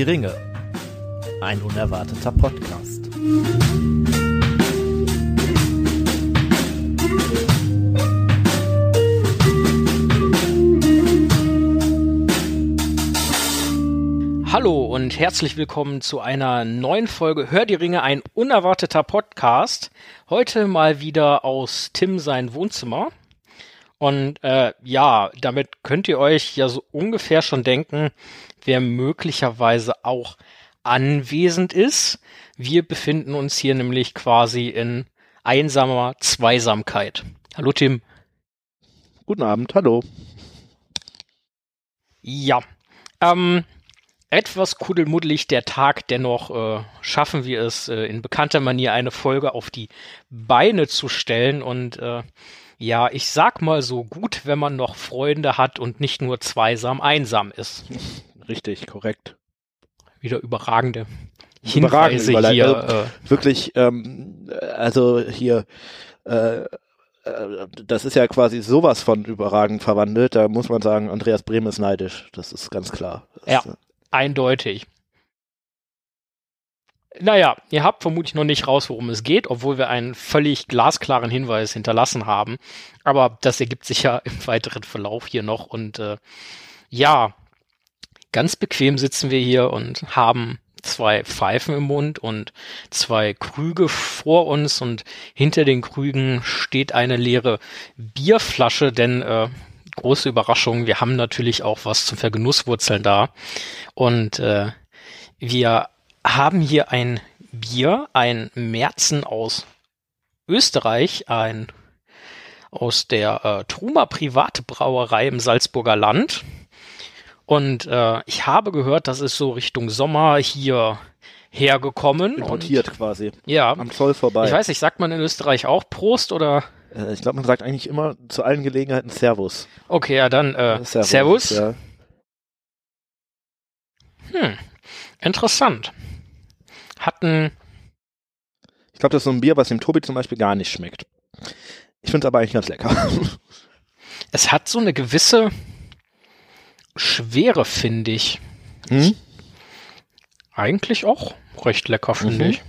Die Ringe. Ein unerwarteter Podcast. Hallo und herzlich willkommen zu einer neuen Folge Hör die Ringe, ein unerwarteter Podcast. Heute mal wieder aus Tim sein Wohnzimmer. Und äh, ja, damit könnt ihr euch ja so ungefähr schon denken, wer möglicherweise auch anwesend ist. Wir befinden uns hier nämlich quasi in einsamer Zweisamkeit. Hallo Tim. Guten Abend, hallo. Ja, ähm, etwas kuddelmuddelig der Tag, dennoch äh, schaffen wir es äh, in bekannter Manier eine Folge auf die Beine zu stellen und äh, ja, ich sag mal so gut, wenn man noch Freunde hat und nicht nur zweisam einsam ist. Richtig, korrekt. Wieder überragende Hinweise Überragend, hier. also, Äh, Wirklich, ähm, also hier, äh, äh, das ist ja quasi sowas von überragend verwandelt. Da muss man sagen, Andreas Brehm ist neidisch. Das ist ganz klar. Das, Ja. äh, eindeutig. Naja, ihr habt vermutlich noch nicht raus, worum es geht, obwohl wir einen völlig glasklaren Hinweis hinterlassen haben. Aber das ergibt sich ja im weiteren Verlauf hier noch. Und äh, ja, ganz bequem sitzen wir hier und haben zwei Pfeifen im Mund und zwei Krüge vor uns und hinter den Krügen steht eine leere Bierflasche, denn äh, große Überraschung, wir haben natürlich auch was zum Vergenusswurzeln da. Und äh, wir haben hier ein Bier, ein Märzen aus Österreich, ein aus der äh, Truma Private Brauerei im Salzburger Land. Und äh, ich habe gehört, das ist so Richtung Sommer hier hergekommen. importiert quasi. Und, ja. Am Zoll vorbei. Ich weiß nicht, sagt man in Österreich auch Prost oder? äh, ich glaube, man sagt eigentlich immer zu allen Gelegenheiten Servus. Okay, ja, dann äh, Servus. Ja. Hm, interessant. Hatten, Ich glaube, das ist so ein Bier, was dem Tobi zum Beispiel gar nicht schmeckt. Ich finde es aber eigentlich ganz lecker. es hat so eine gewisse Schwere, finde ich. Hm? Eigentlich auch recht lecker, finde Mhm. ich.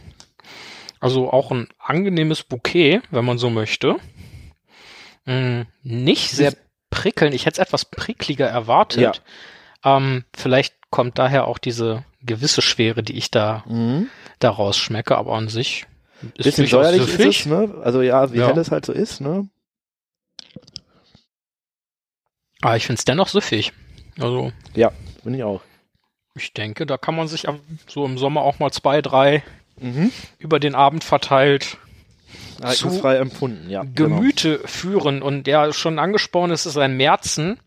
Also auch ein angenehmes Bouquet, wenn man so möchte. Mm, nicht sehr prickelnd. Ich hätte es etwas prickliger erwartet. Ähm, vielleicht kommt daher auch diese gewisse Schwere, die ich da Mhm. daraus schmecke, aber an sich ist Bisschen säuerlich ist süffig. es, ne? Also ja, wie Ja. hell es halt so ist, ne? Aber ich finde es dennoch süffig. Also Bin ich auch. ich denke, da kann man sich so im Sommer auch mal zwei, drei Mhm. über den Abend verteilt Ereignisfrei empfunden, ja. genau. Gemüte führen. Und ja, schon angesprochen, es ist ein Märzen.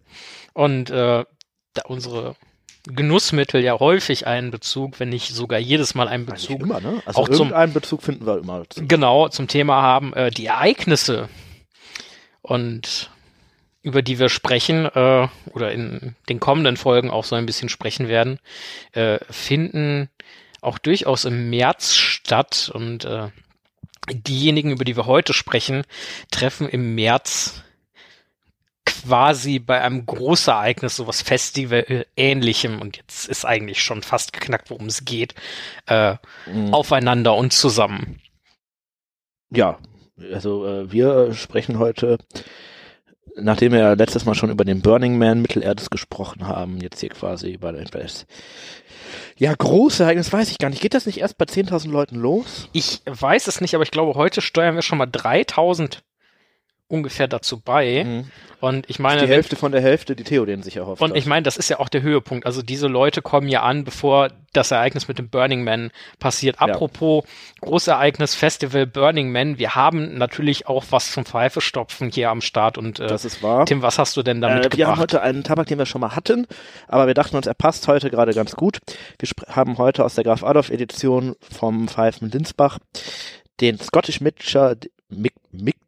Und äh, da unsere Genussmittel ja häufig einen Bezug, wenn nicht sogar jedes Mal einen Eigentlich Bezug immer, ne? Also auch zum- irgendeinen Bezug finden wir immer. zu. genau zum Thema haben, äh, die Ereignisse und über die wir sprechen äh, oder in den kommenden Folgen auch so ein bisschen sprechen werden, äh, finden auch durchaus im März statt und äh, diejenigen, über die wir heute sprechen, treffen im März quasi bei einem Großereignis, sowas Festival ähnlichem und jetzt ist eigentlich schon fast geknackt, worum es geht, äh, Mhm. aufeinander und zusammen. Ja, also äh, wir sprechen heute, nachdem wir letztes Mal schon über den Burning Man Mittelerdes gesprochen haben, jetzt hier quasi über das ja, große Ereignis, weiß ich gar nicht. Geht das nicht erst bei 10.000 Leuten los? Ich weiß es nicht, aber ich glaube, heute steuern wir schon mal 3000 ungefähr dazu bei. Mhm. Und ich Die meine, wenn, Hälfte von der Hälfte, die Theoden sich erhofft und hat. ich meine, das ist ja auch der Höhepunkt. Also diese Leute kommen ja an, bevor das Ereignis mit dem Burning Man passiert. Ja. Apropos Großereignis Festival Burning Man, wir haben natürlich auch was zum Pfeifestopfen hier am Start. Und äh, das ist wahr. Tim, was hast du denn da Äh, wir haben mitgebracht? heute einen Tabak, den wir schon mal hatten, aber wir dachten uns, er passt heute gerade ganz gut. Wir haben heute aus der Graf Adolf Edition vom Pfeifen Linsbach den Scottish Mixture, Mic- Mixture,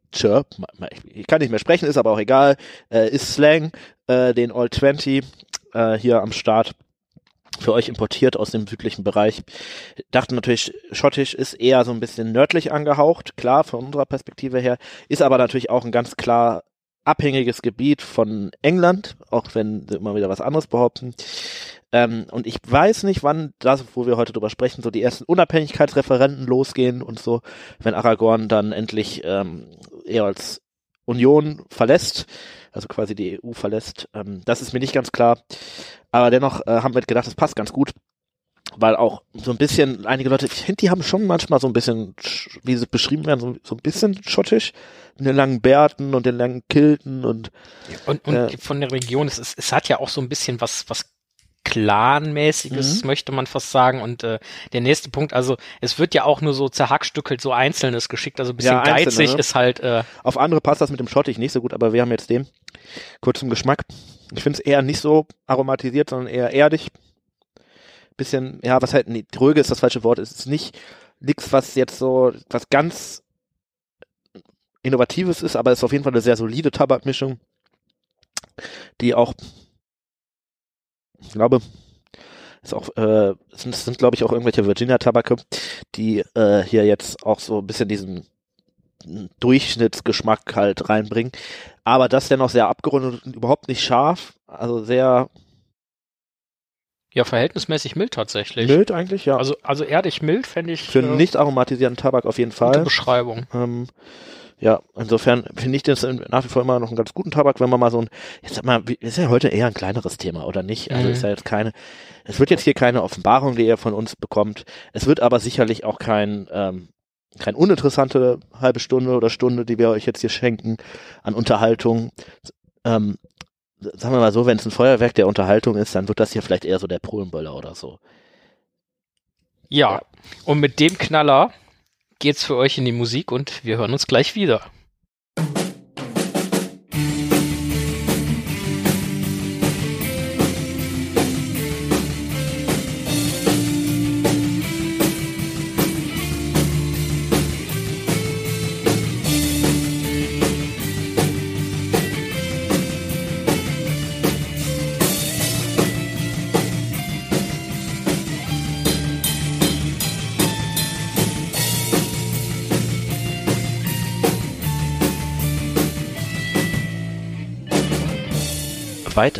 ma- ich kann nicht mehr sprechen, ist aber auch egal, äh, ist Slang, äh, den All 20 äh, hier am Start für euch importiert aus dem südlichen Bereich. Dachten natürlich, schottisch ist eher so ein bisschen nördlich angehaucht, klar, von unserer Perspektive her, ist aber natürlich auch ein ganz klar abhängiges Gebiet von England, auch wenn sie immer wieder was anderes behaupten. Ähm, und ich weiß nicht, wann das, wo wir heute drüber sprechen, so die ersten Unabhängigkeitsreferenten losgehen und so, wenn Aragorn dann endlich ähm, eher als Union verlässt, also quasi die EU verlässt. Ähm, das ist mir nicht ganz klar. Aber dennoch äh, haben wir gedacht, das passt ganz gut weil auch so ein bisschen, einige Leute, ich finde, die haben schon manchmal so ein bisschen, wie sie beschrieben werden, so, so ein bisschen schottisch, mit den langen Bärten und den langen Kilten und und, und äh, von der Region, es, es, es hat ja auch so ein bisschen was, was Clanmäßiges, mhm. möchte man fast sagen. Und äh, der nächste Punkt, also es wird ja auch nur so zerhackstückelt, so Einzelnes geschickt, also ein bisschen ja, geizig ne? ist halt. Äh, Auf andere passt das mit dem Schottig nicht so gut, aber wir haben jetzt den. Kurz zum Geschmack. Ich finde es eher nicht so aromatisiert, sondern eher erdig bisschen, ja, was halt, nee, dröge ist das falsche Wort, es ist nicht nichts, was jetzt so, was ganz Innovatives ist, aber es ist auf jeden Fall eine sehr solide Tabakmischung, die auch, ich glaube, ist auch, äh, sind, sind glaube ich auch irgendwelche Virginia-Tabake, die äh, hier jetzt auch so ein bisschen diesen Durchschnittsgeschmack halt reinbringen. Aber das dennoch sehr abgerundet und überhaupt nicht scharf, also sehr ja, verhältnismäßig mild tatsächlich. Mild eigentlich, ja. Also, also erdig mild fände ich. Für äh, nicht aromatisierten Tabak auf jeden Fall. Gute Beschreibung. Ähm, ja, insofern finde ich das nach wie vor immer noch einen ganz guten Tabak, wenn man mal so ein, jetzt sag mal, ist ja heute eher ein kleineres Thema, oder nicht? Also mhm. ist ja jetzt keine, es wird jetzt hier keine Offenbarung, die ihr von uns bekommt. Es wird aber sicherlich auch kein, ähm, kein uninteressante halbe Stunde oder Stunde, die wir euch jetzt hier schenken an Unterhaltung. Ähm, sagen wir mal so, wenn es ein Feuerwerk der Unterhaltung ist, dann wird das hier vielleicht eher so der Polenböller oder so. Ja, ja. und mit dem Knaller geht's für euch in die Musik und wir hören uns gleich wieder.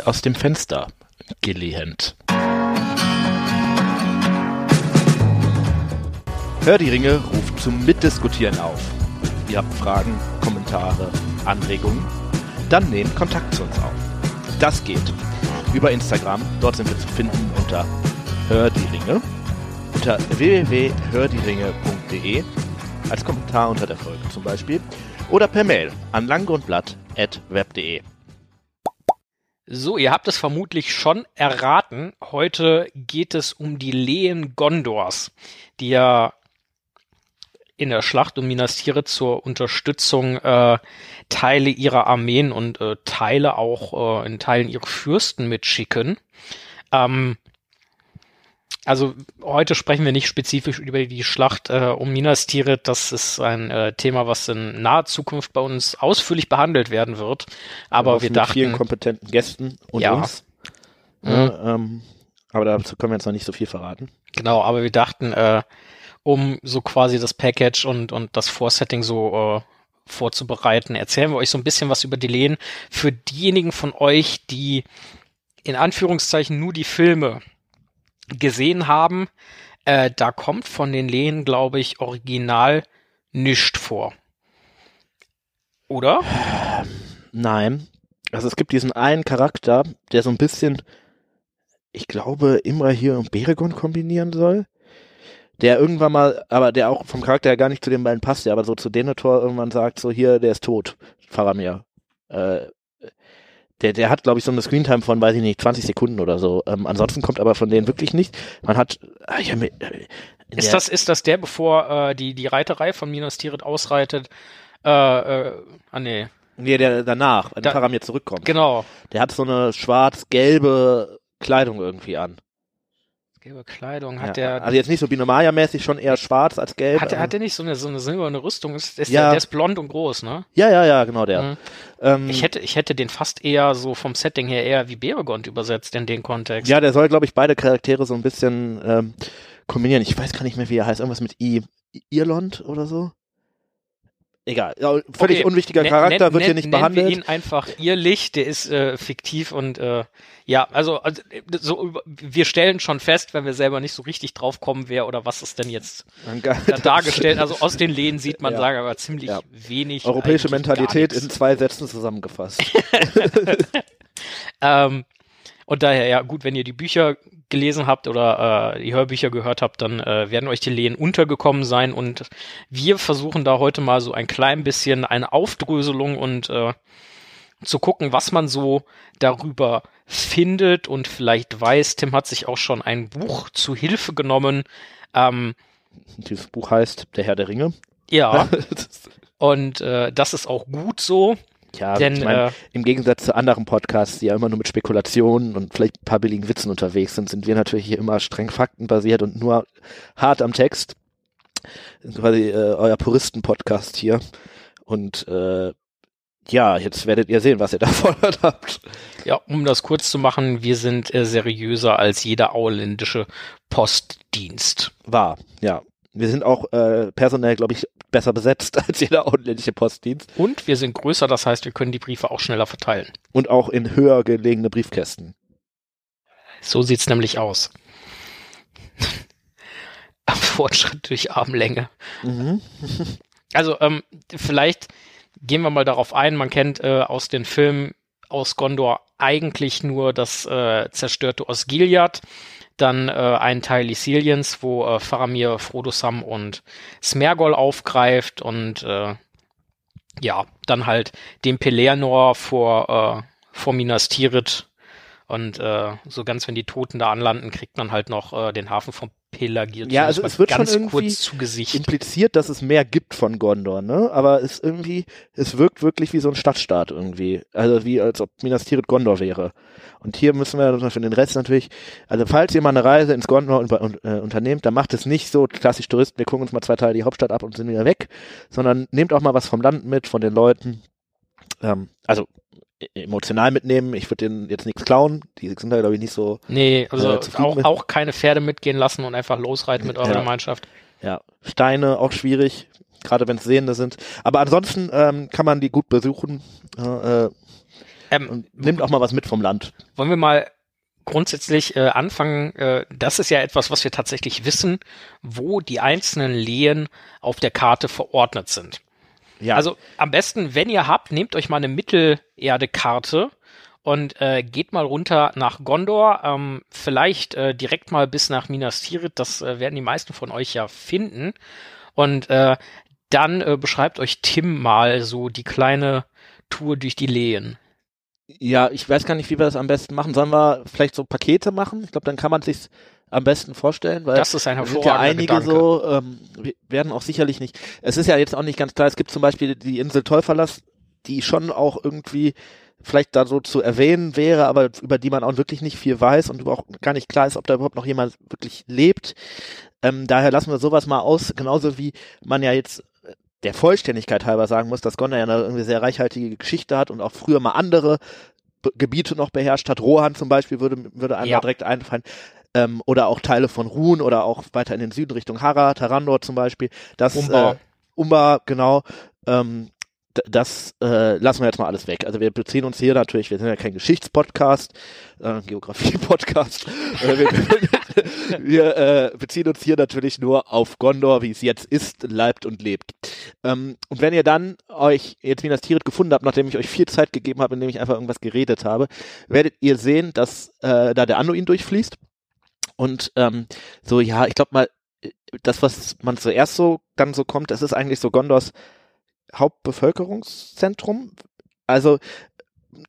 Aus dem Fenster gelehnt. Hör die Ringe ruft zum Mitdiskutieren auf. Ihr habt Fragen, Kommentare, Anregungen? Dann nehmt Kontakt zu uns auf. Das geht über Instagram. Dort sind wir zu finden unter Hör die Ringe, unter www.hördieringe.de als Kommentar unter der Folge zum Beispiel oder per Mail an langgrundblatt.web.de. So, ihr habt es vermutlich schon erraten. Heute geht es um die Lehen Gondors, die ja in der Schlacht um Minas Tirith zur Unterstützung äh, Teile ihrer Armeen und äh, Teile auch äh, in Teilen ihrer Fürsten mitschicken. Ähm, also heute sprechen wir nicht spezifisch über die Schlacht äh, um Minas Tirith. Das ist ein äh, Thema, was in naher Zukunft bei uns ausführlich behandelt werden wird. Aber ja, wir dachten vielen kompetenten Gästen und ja. uns. Mhm. Ja, ähm, aber dazu können wir jetzt noch nicht so viel verraten. Genau, aber wir dachten, äh, um so quasi das Package und und das Vorsetting so äh, vorzubereiten, erzählen wir euch so ein bisschen was über die Lehen. Für diejenigen von euch, die in Anführungszeichen nur die Filme gesehen haben, äh, da kommt von den Lehen, glaube ich, original nischt vor. Oder? Nein. Also es gibt diesen einen Charakter, der so ein bisschen, ich glaube, Imra hier und Beregon kombinieren soll. Der irgendwann mal, aber der auch vom Charakter her gar nicht zu den beiden passt, der aber so zu Denethor irgendwann sagt, so hier, der ist tot, Faramir. Äh, der, der hat, glaube ich, so eine Screentime von, weiß ich nicht, 20 Sekunden oder so. Ähm, ansonsten kommt aber von denen wirklich nicht. Man hat, äh, ja, äh, ist das, ist das der, bevor äh, die, die Reiterei von Minas Tirith ausreitet? Äh, äh, ah, nee. Nee, der danach, wenn da, Faramir zurückkommt. Genau. Der hat so eine schwarz-gelbe Kleidung irgendwie an. Gelbe Kleidung hat ja, der. Also jetzt nicht so Binomaya-mäßig, schon eher schwarz als gelb. Hat, hat der nicht so eine, so eine silberne Rüstung? Ist, ist ja. der, der, ist blond und groß, ne? Ja, ja, ja, genau der. Mhm. Ähm, ich, hätte, ich hätte den fast eher so vom Setting her eher wie Beregond übersetzt in den Kontext. Ja, der soll, glaube ich, beide Charaktere so ein bisschen ähm, kombinieren. Ich weiß gar nicht mehr, wie er heißt. Irgendwas mit I. Irland oder so? Egal. Völlig Okay. unwichtiger Charakter nen- wird hier nicht behandelt. Wir ihn einfach ihr Licht, der ist äh, fiktiv und äh, ja, also, also äh, so, wir stellen schon fest, wenn wir selber nicht so richtig drauf kommen, wer oder was ist denn jetzt da dargestellt. Also aus den Lehnen sieht man, Ja. sagen aber ziemlich Ja. wenig. Europäische Mentalität in zwei Sätzen zusammengefasst. Ähm, und daher, ja, gut, wenn ihr die Bücher gelesen habt oder äh, die Hörbücher gehört habt, dann äh, werden euch die Lehen untergekommen sein. Und wir versuchen da heute mal so ein klein bisschen eine Aufdröselung und äh, zu gucken, was man so darüber findet und vielleicht weiß. Tim hat sich auch schon ein Buch zu Hilfe genommen. Ähm, Dieses Buch heißt Der Herr der Ringe. ja, und äh, das ist auch gut so, ja, denn ich mein, äh, im Gegensatz zu anderen Podcasts, die ja immer nur mit Spekulationen und vielleicht ein paar billigen Witzen unterwegs sind, sind wir natürlich hier immer streng faktenbasiert und nur hart am Text. Das ist quasi äh, euer Puristen-Podcast hier. Und äh, ja, jetzt werdet ihr sehen, was ihr davon habt. Ja, um das kurz zu machen, wir sind äh, seriöser als jeder auländische Postdienst. War, ja. Wir sind auch äh, personell, glaube ich, besser besetzt als jeder ausländische Postdienst Und wir sind größer, das heißt, wir können die Briefe auch schneller verteilen. und auch in höher gelegene Briefkästen. So sieht's nämlich aus. Fortschritt durch Armlänge. Mhm. Also, ähm, vielleicht gehen wir mal darauf ein. Man kennt äh, aus den Filmen aus Gondor eigentlich nur das äh, zerstörte Osgiliath, dann äh, einen Teil Isiliens, wo äh, Faramir, Frodo, Sam und Smergol aufgreift und äh, ja, dann halt den Pelernor vor, äh, vor Minas Tirith. Und äh, so ganz, wenn die Toten da anlanden, kriegt man halt noch äh, den Hafen von Pelagir. Ja, also es wird schon irgendwie kurz zu Gesicht. impliziert, dass es mehr gibt von Gondor, ne? Aber es irgendwie, es wirkt wirklich wie so ein Stadtstaat irgendwie. Also wie als ob Minas Tirith Gondor wäre. Und hier müssen wir für den Rest natürlich, also falls ihr mal eine Reise ins Gondor un un äh, unternehmt, dann macht es nicht so klassisch Touristen, wir gucken uns mal zwei Teile die Hauptstadt ab und sind wieder weg, sondern nehmt auch mal was vom Land mit, von den Leuten. Ähm, also emotional mitnehmen. Ich würde denen jetzt nichts klauen. Die sind da, glaube ich, nicht so Nee, also Äh, auch, auch keine Pferde mitgehen lassen und einfach losreiten mit eurer Ja. Gemeinschaft. Ja, Steine auch schwierig, gerade wenn es Sehende sind. Aber ansonsten ähm, kann man die gut besuchen äh, äh, Ähm, nimmt auch mal was mit vom Land. wollen wir mal grundsätzlich äh, anfangen, äh, das ist ja etwas, was wir tatsächlich wissen, wo die einzelnen Lehen auf der Karte verordnet sind. Ja, Also am besten, wenn ihr habt, nehmt euch mal eine Mittelerde-Karte und äh, geht mal runter nach Gondor, ähm, vielleicht äh, direkt mal bis nach Minas Tirith, das äh, werden die meisten von euch ja finden. Und äh, dann äh, beschreibt euch Tim mal so die kleine Tour durch die Lehen. ja, ich weiß gar nicht, wie wir das am besten machen. Sollen wir vielleicht so Pakete machen? Ich glaube, dann kann man sich am besten vorstellen, weil Das ist ein sind ja einige Gedanke. so, ähm, wir werden auch sicherlich nicht. Es ist ja jetzt auch nicht ganz klar. Es gibt zum Beispiel die Insel Teuferlass, die schon auch irgendwie vielleicht da so zu erwähnen wäre, aber über die man auch wirklich nicht viel weiß und auch gar nicht klar ist, ob da überhaupt noch jemand wirklich lebt. Ähm, daher lassen wir sowas mal aus, genauso wie man ja jetzt äh, der Vollständigkeit halber sagen muss, dass Gondor ja eine irgendwie sehr reichhaltige Geschichte hat und auch früher mal andere Gebiete noch beherrscht hat. Rohan zum Beispiel würde, würde einem Ja. direkt einfallen. Ähm, oder auch Teile von Ruhn oder auch weiter in den Süden Richtung Hara, Tarandor zum Beispiel. Das, Umbar. Äh, Umbar, genau. Ähm, das äh, lassen wir jetzt mal alles weg. Also wir beziehen uns hier natürlich, wir sind ja kein Geschichtspodcast, äh, Geografie-Podcast. äh, wir wir äh, beziehen uns hier natürlich nur auf Gondor, wie es jetzt ist, leibt und lebt. Ähm, und wenn ihr dann euch jetzt Minas Tirith gefunden habt, nachdem ich euch viel Zeit gegeben habe, indem ich einfach irgendwas geredet habe, werdet ihr sehen, dass äh, da der Anduin durchfließt. Und ähm, so, ja, ich glaube mal, äh, das, was man zuerst so dann so kommt, das ist eigentlich so Gondors Hauptbevölkerungszentrum. Also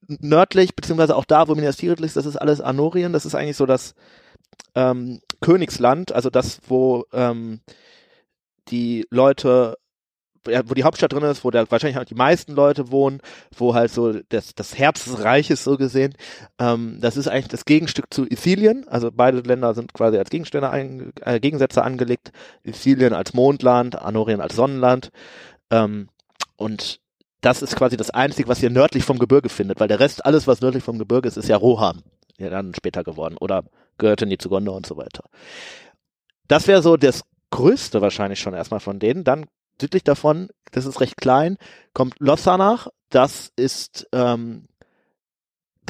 nördlich, beziehungsweise auch da, wo Minas Tirith ist, das ist alles Anorien, das ist eigentlich so das ähm, Königsland, also das, wo ähm, die Leute, wo die Hauptstadt drin ist, wo da wahrscheinlich auch die meisten Leute wohnen, wo halt so das, das Herz des Reiches so gesehen. Ähm, das ist eigentlich das Gegenstück zu Ithilien, also beide Länder sind quasi als Gegenstände ein, äh, Gegensätze angelegt. Ithilien als Mondland, Anorien als Sonnenland. Ähm, und das ist quasi das Einzige, was ihr nördlich vom Gebirge findet, weil der Rest, alles, was nördlich vom Gebirge ist, ist ja Rohan. Ja, dann später geworden. Oder gehörte nie zu Gondor und so weiter. Das wäre so das Größte wahrscheinlich schon erstmal von denen. Dann südlich davon, das ist recht klein, kommt Lossanach, das ist ähm,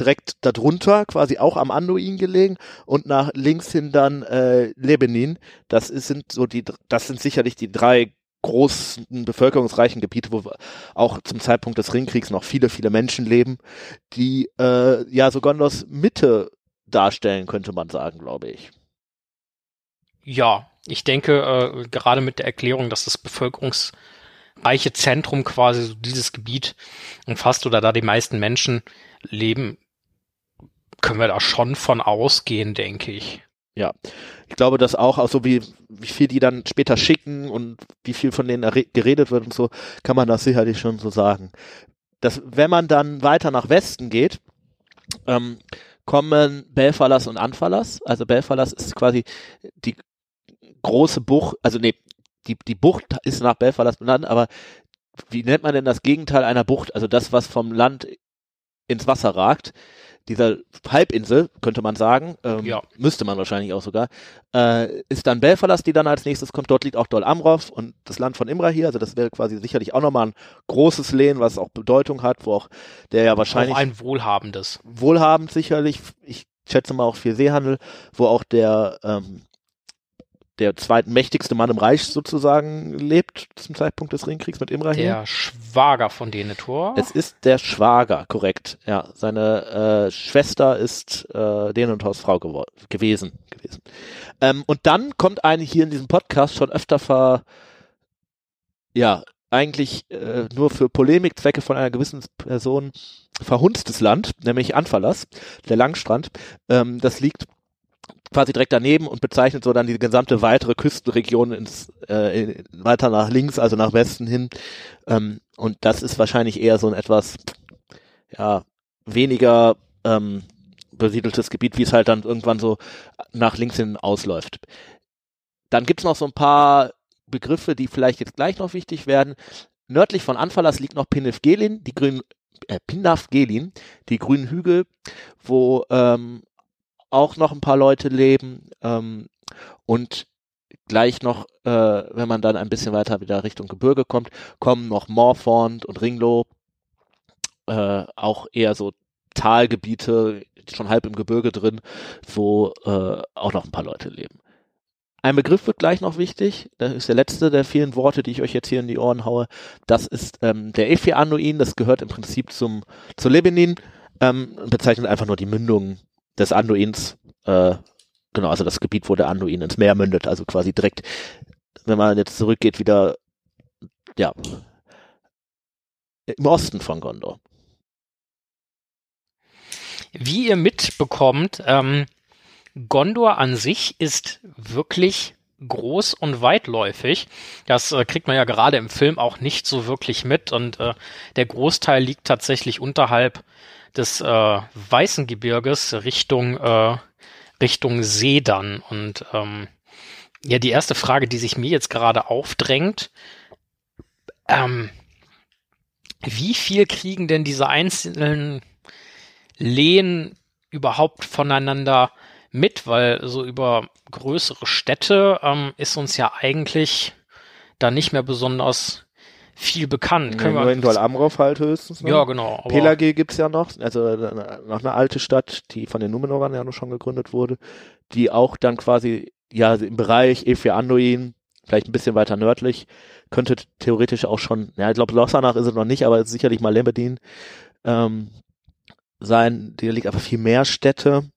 direkt darunter, quasi auch am Anduin gelegen und nach links hin dann äh, Lebenin. Das ist, sind so die, das sind sicherlich die drei großen bevölkerungsreichen Gebiete, wo auch zum Zeitpunkt des Ringkriegs noch viele, viele Menschen leben, die äh, ja so Gondors Mitte darstellen, könnte man sagen, glaube ich. Ja, ich denke, äh, gerade mit der Erklärung, dass das bevölkerungsreiche Zentrum quasi so dieses Gebiet umfasst oder da die meisten Menschen leben, können wir da schon von ausgehen, denke ich. Ja, ich glaube, dass auch, auch so wie, wie viel die dann später schicken und wie viel von denen geredet wird und so, kann man das sicherlich schon so sagen. Dass, wenn man dann weiter nach Westen geht, ähm, kommen Belfalas und Anfalas. Also Belfalas ist quasi die große Bucht, also nee, die, die Bucht ist nach Belfalas benannt, aber wie nennt man denn das Gegenteil einer Bucht? Also das, was vom Land ins Wasser ragt dieser Halbinsel, könnte man sagen, ähm, ja. müsste man wahrscheinlich auch sogar, äh, ist dann Belfalas, die dann als nächstes kommt. Dort liegt auch Dol Amrov und das Land von Imra hier. Also das wäre quasi sicherlich auch nochmal ein großes Lehen, was auch Bedeutung hat, wo auch der ja wahrscheinlich. Auch ein wohlhabendes. Wohlhabend sicherlich. Ich schätze mal auch viel Seehandel, wo auch der ähm, der zweitmächtigste Mann im Reich sozusagen lebt zum Zeitpunkt des Ringkriegs mit Imrahim. Der Schwager von Denethor. Es ist der Schwager, korrekt. Ja, seine äh, Schwester ist äh, Denethors Frau gewesen. gewesen. Ähm, und dann kommt eine hier in diesem Podcast schon öfter ver, ja, eigentlich äh, nur für Polemikzwecke von einer gewissen Person verhunstes Land, nämlich Anfalas, der Langstrand. Ähm, das liegt quasi direkt daneben und bezeichnet so dann die gesamte weitere Küstenregion ins, äh, weiter nach links, also nach Westen hin. Ähm, und das ist wahrscheinlich eher so ein etwas, ja, weniger ähm, besiedeltes Gebiet, wie es halt dann irgendwann so nach links hin ausläuft. Dann gibt's noch so ein paar Begriffe, die vielleicht jetzt gleich noch wichtig werden. Nördlich von Anfalas liegt noch Pinifgelin, die grünen äh, Pindafgelin, die grünen Hügel, wo ähm, auch noch ein paar Leute leben ähm, und gleich noch, äh, wenn man dann ein bisschen weiter wieder Richtung Gebirge kommt, kommen noch Morfond und Ringlo, äh, auch eher so Talgebiete, schon halb im Gebirge drin, wo äh, auch noch ein paar Leute leben. Ein Begriff wird gleich noch wichtig, das ist der letzte der vielen Worte, die ich euch jetzt hier in die Ohren haue. Das ist ähm, der Ephianuin, das gehört im Prinzip zum zu Lebenin, ähm, bezeichnet einfach nur die Mündung des Anduins, äh, genau, also das Gebiet, wo der Anduin ins Meer mündet, also quasi direkt, wenn man jetzt zurückgeht, wieder, ja, im Osten von Gondor. Wie ihr mitbekommt, ähm, Gondor an sich ist wirklich groß und weitläufig. Das äh, kriegt man ja gerade im Film auch nicht so wirklich mit und äh, der Großteil liegt tatsächlich unterhalb des äh, Weißen Gebirges Richtung, äh, Richtung See dann. Und ähm, ja, die erste Frage, die sich mir jetzt gerade aufdrängt, ähm, wie viel kriegen denn diese einzelnen Lehen überhaupt voneinander mit? Weil so über größere Städte ähm, ist uns ja eigentlich da nicht mehr besonders viel bekannt. Können ja, wir nur in Amrof halt höchstens. Ne? Ja, genau. Pelage gibt's ja noch, also äh, noch eine alte Stadt, die von den Numenorern ja noch schon gegründet wurde, die auch dann quasi, ja, im Bereich Efir Anduin, vielleicht ein bisschen weiter nördlich, könnte theoretisch auch schon, ja, ich glaube, Lossanach ist es noch nicht, aber sicherlich mal Lembedin ähm, sein. Da liegt aber viel mehr Städte.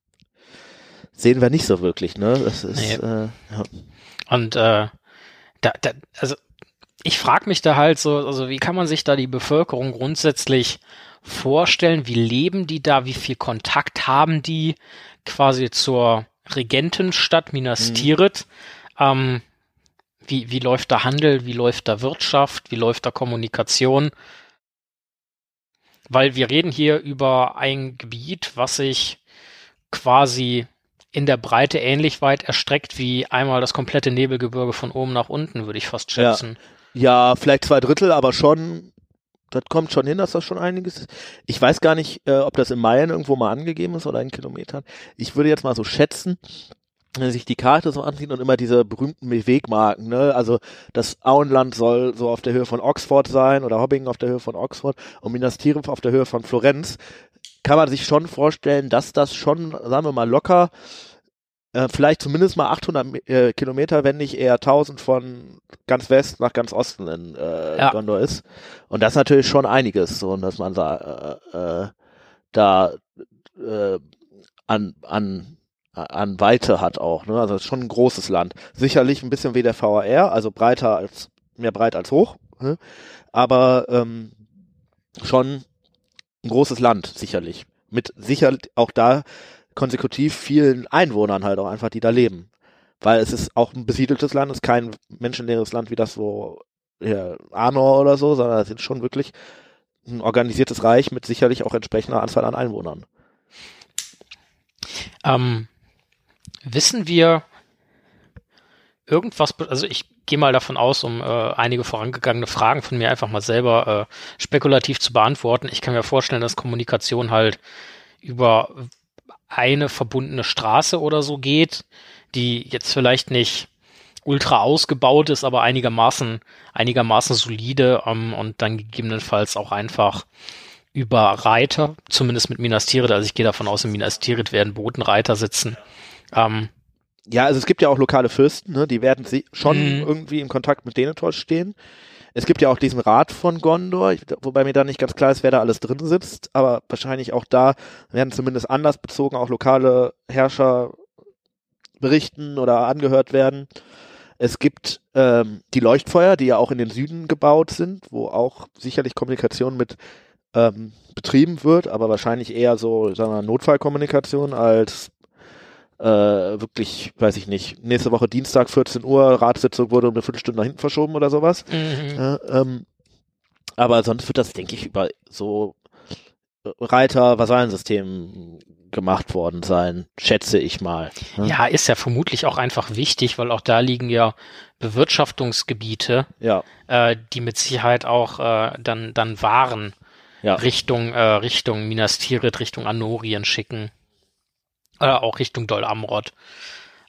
Sehen wir nicht so wirklich, ne? Das ist, nee. äh, ja. Und äh, da, da, also ich frage mich da halt so, also wie kann man sich da die Bevölkerung grundsätzlich vorstellen? Wie leben die da? Wie viel Kontakt haben die quasi zur Regentenstadt Minas mhm. Tirith? Ähm, wie, wie läuft da Handel? Wie läuft da Wirtschaft? Wie läuft da Kommunikation? Weil wir reden hier über ein Gebiet, was sich quasi in der Breite ähnlich weit erstreckt wie einmal das komplette Nebelgebirge von oben nach unten, würde ich fast schätzen. Ja. Ja, vielleicht zwei Drittel, aber schon, das kommt schon hin, dass das schon einiges ist. Ich weiß gar nicht, äh, ob das in Meilen irgendwo mal angegeben ist oder in Kilometern. Ich würde jetzt mal so schätzen, wenn sich die Karte so ansieht und immer diese berühmten Wegmarken, ne? Also das Auenland soll so auf der Höhe von Oxford sein oder Hobbingen auf der Höhe von Oxford und Minas Tirith auf der Höhe von Florenz. Kann man sich schon vorstellen, dass das schon, sagen wir mal, locker äh, vielleicht zumindest mal 800 äh, Kilometer, wenn nicht eher 1000 von ganz West nach ganz Osten in äh, Ja. Gondor ist. Und das ist natürlich schon einiges, so dass man da, äh, äh, da äh, an, an, an Weite hat auch. Ne? Also schon ein großes Land. Sicherlich ein bisschen wie der VAR, also breiter als, mehr breit als hoch. Ne? Aber ähm, schon ein großes Land, sicherlich. Mit sicher auch da konsekutiv vielen Einwohnern halt auch einfach, die da leben. Weil es ist auch ein besiedeltes Land, es ist kein menschenleeres Land wie das so ja, Arnor oder so, sondern es ist schon wirklich ein organisiertes Reich mit sicherlich auch entsprechender Anzahl an Einwohnern. Ähm, wissen wir irgendwas, also ich gehe mal davon aus, um äh, einige vorangegangene Fragen von mir einfach mal selber äh, spekulativ zu beantworten. Ich kann mir vorstellen, dass Kommunikation halt über eine verbundene Straße oder so geht, die jetzt vielleicht nicht ultra ausgebaut ist, aber einigermaßen, einigermaßen solide ähm, und dann gegebenenfalls auch einfach über Reiter, zumindest mit Minas Tirith, also ich gehe davon aus, in Minas Tirith werden Botenreiter sitzen. Ähm, Ja, also es gibt ja auch lokale Fürsten, ne? die werden sie schon Mhm. irgendwie in Kontakt mit Denethor stehen. Es gibt ja auch diesen Rat von Gondor, wobei mir da nicht ganz klar ist, wer da alles drin sitzt, aber wahrscheinlich auch da werden zumindest anders bezogen auch lokale Herrscher berichten oder angehört werden. Es gibt ähm, die Leuchtfeuer, die ja auch in den Süden gebaut sind, wo auch sicherlich Kommunikation mit ähm, betrieben wird, aber wahrscheinlich eher so, sagen wir, Notfallkommunikation als äh, wirklich, weiß ich nicht, nächste Woche Dienstag 14 Uhr, Ratssitzung wurde um eine Viertelstunde nach hinten verschoben oder sowas. mhm. Ja, ähm, aber sonst wird das, denke ich, über so äh, Reiter, Vasallensystem gemacht worden sein, schätze ich mal. ne? Ja, ist ja vermutlich auch einfach wichtig, weil auch da liegen ja Bewirtschaftungsgebiete, Ja, äh, die mit Sicherheit auch äh, dann, dann Waren ja. Richtung, äh, Richtung Minas Tirith, Richtung Anorien schicken. Oder auch Richtung Dol Amrod.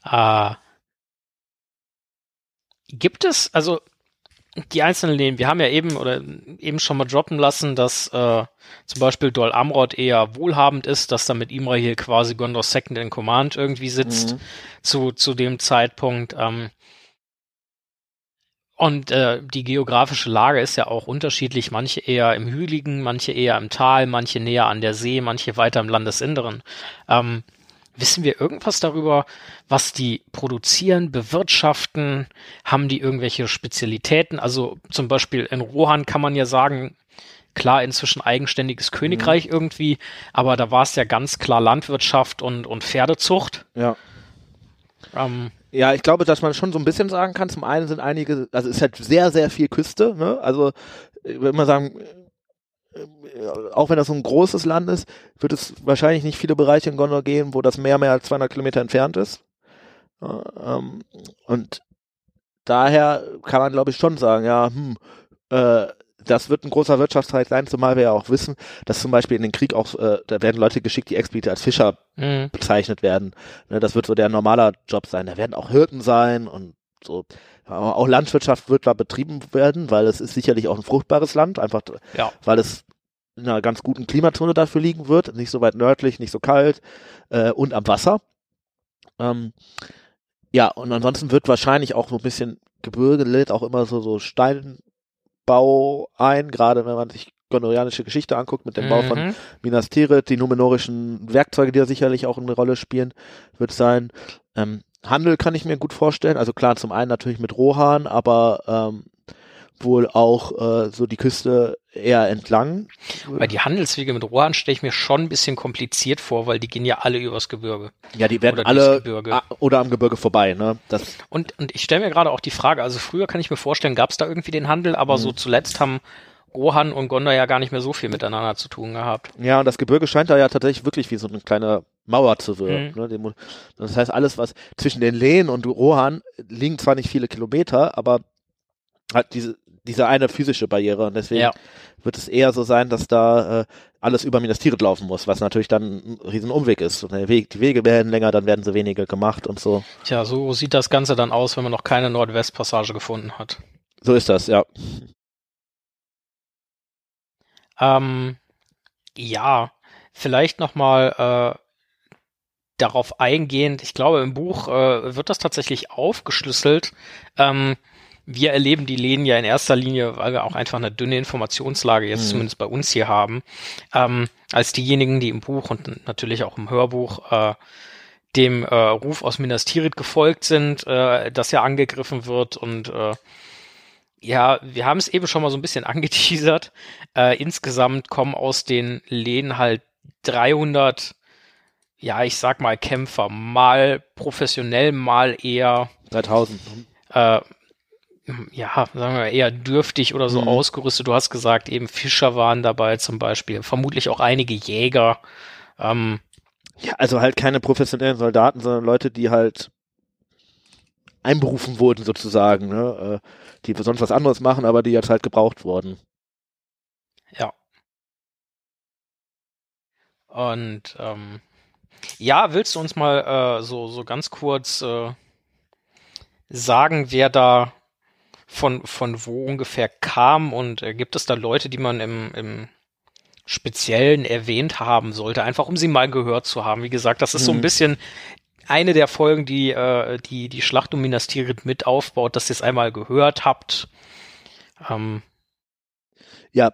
Äh, gibt es, also die einzelnen Linien, wir haben ja eben oder eben schon mal droppen lassen, dass äh, zum Beispiel Dol Amrod eher wohlhabend ist, dass da mit Imra hier quasi Gondors Second in Command irgendwie sitzt Mhm. zu, zu dem Zeitpunkt. Ähm, und äh, die geografische Lage ist ja auch unterschiedlich. Manche eher im Hügeligen, manche eher im Tal, manche näher an der See, manche weiter im Landesinneren. Ähm, wissen wir irgendwas darüber, was die produzieren, bewirtschaften? Haben die irgendwelche Spezialitäten? Also zum Beispiel in Rohan kann man ja sagen, klar, inzwischen eigenständiges Königreich irgendwie, aber da war es ja ganz klar Landwirtschaft und, und Pferdezucht. ja. Ähm, Ja, ich glaube, dass man schon so ein bisschen sagen kann. Zum einen sind einige, also es ist halt sehr, sehr viel Küste. Ne? Also ich würde mal sagen, auch wenn das so ein großes Land ist, wird es wahrscheinlich nicht viele Bereiche in Gondor geben, wo das Meer mehr als 200 Kilometer entfernt ist. Ähm, und daher kann man, glaube ich, schon sagen, ja, hm, äh, das wird ein großer Wirtschaftsteil sein, zumal wir ja auch wissen, dass zum Beispiel in den Krieg auch, äh, da werden Leute geschickt, die explizit als Fischer mh. bezeichnet werden. Ne, das wird so der normaler Job sein. Da werden auch Hirten sein und so. Auch Landwirtschaft wird da betrieben werden, weil es ist sicherlich auch ein fruchtbares Land, einfach Ja. weil es in einer ganz guten Klimazone dafür liegen wird, nicht so weit nördlich, nicht so kalt äh, und am Wasser. Ähm, ja, und ansonsten wird wahrscheinlich auch so ein bisschen Gebirge lädt auch immer so, so Steinbau ein, gerade wenn man sich gondorianische Geschichte anguckt mit dem Bau von Mhm. Minas Tirith, die numenorischen Werkzeuge, die da sicherlich auch eine Rolle spielen, wird sein. Ähm, Handel kann ich mir gut vorstellen. Also klar, zum einen natürlich mit Rohan, aber ähm, wohl auch äh, so die Küste eher entlang. Weil die Handelswege mit Rohan stelle ich mir schon ein bisschen kompliziert vor, weil die gehen ja alle übers Gebirge. Ja, die werden Oder alle Gebirge. oder am Gebirge vorbei. Ne? Das, Und, und ich stelle mir gerade auch die Frage, also früher kann ich mir vorstellen, gab es da irgendwie den Handel, aber Mhm. so zuletzt haben Rohan und Gondor ja gar nicht mehr so viel miteinander zu tun gehabt. ja, und das Gebirge scheint da ja tatsächlich wirklich wie so eine kleine Mauer zu wirken. Mhm. Ne? Das heißt, alles, was zwischen den Lehen und Rohan liegen zwar nicht viele Kilometer, aber halt diese diese eine physische Barriere und deswegen Ja. wird es eher so sein, dass da äh, alles über Minas Tirith laufen muss, was natürlich dann ein riesen Umweg ist. Und der Weg, die Wege werden länger, dann werden so wenige gemacht und so. Tja, so sieht das Ganze dann aus, wenn man noch keine Nordwestpassage gefunden hat. So ist das, ja. Ähm, ja, vielleicht nochmal äh, darauf eingehend. Ich glaube, im Buch äh, wird das tatsächlich aufgeschlüsselt. Ähm, wir erleben die Lehnen ja in erster Linie, weil wir auch einfach eine dünne Informationslage jetzt Mhm. zumindest bei uns hier haben, ähm, als diejenigen, die im Buch und natürlich auch im Hörbuch äh, dem äh, Ruf aus Minas Tirith gefolgt sind, äh, das ja angegriffen wird und äh, ja, wir haben es eben schon mal so ein bisschen angeteasert. Äh, insgesamt kommen aus den Lehnen halt 300, ja, ich sag mal Kämpfer, mal professionell, mal eher, 3000. äh, ja, sagen wir eher dürftig oder so Mhm. ausgerüstet. Du hast gesagt, eben Fischer waren dabei zum Beispiel, vermutlich auch einige Jäger. Ähm, Ja, also halt keine professionellen Soldaten, sondern Leute, die halt einberufen wurden sozusagen, ne? äh, die sonst was anderes machen, aber die jetzt halt gebraucht wurden. Ja. Und ähm, ja, willst du uns mal äh, so, so ganz kurz äh, sagen, wer da von, von wo ungefähr kam und äh, gibt es da Leute, die man im, im Speziellen erwähnt haben sollte, einfach um sie mal gehört zu haben. Wie gesagt, das ist so ein Mhm. bisschen eine der Folgen, die äh, die, die Schlacht um Minas Tirith mit aufbaut, dass ihr es einmal gehört habt. Ähm, Ja,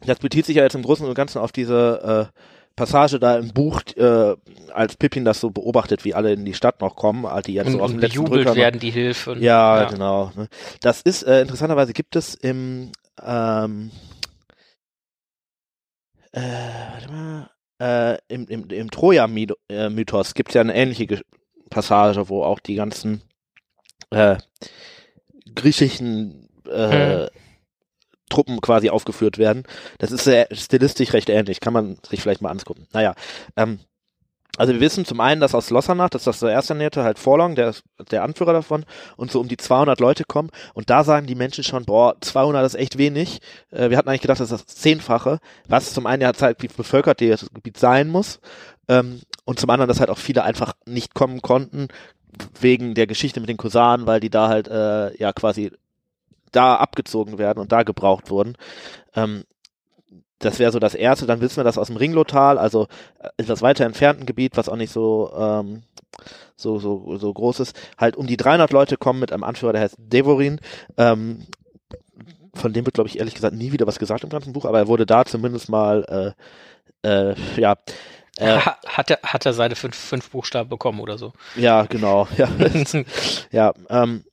das bezieht sich ja jetzt im Großen und Ganzen auf diese äh, Passage da im Buch, äh, als Pippin das so beobachtet, wie alle in die Stadt noch kommen, äh, die jetzt und, so aus dem und letzten Drücker werden die Hilfen. Ja, genau. ne. Das ist äh, interessanterweise gibt es im ähm, äh, warte mal, äh, im, im, im Troja-Mythos gibt es ja eine ähnliche Ge- Passage, wo auch die ganzen äh, griechischen äh, Truppen quasi aufgeführt werden. Das ist sehr stilistisch recht ähnlich, kann man sich vielleicht mal angucken. Naja, ähm, also wir wissen zum einen, dass aus Lossanach, das ist das der erste Nähte, halt Forlong, der der Anführer davon, und so um die 200 Leute kommen. Und da sagen die Menschen schon, boah, 200 ist echt wenig. Äh, wir hatten eigentlich gedacht, das ist das Zehnfache, was zum einen ja zeigt, wie bevölkert das Gebiet sein muss. Ähm, und zum anderen, dass halt auch viele einfach nicht kommen konnten, wegen der Geschichte mit den Kosanen, weil die da halt, äh, ja, quasi da abgezogen werden und da gebraucht wurden. Ähm, das wäre so das erste. Dann wissen wir das aus dem Ringlotal, also äh, etwas weiter entfernten Gebiet, was auch nicht so, ähm, so, so, so groß ist. Halt um die 300 Leute kommen mit einem Anführer, der heißt Devorin. Ähm, von dem wird, glaube ich, ehrlich gesagt nie wieder was gesagt im ganzen Buch, aber er wurde da zumindest mal, äh, äh, ja, äh, Ha- Hat er, hat er seine fünf, fünf Buchstaben bekommen oder so? ja, genau, ja, ja, ähm,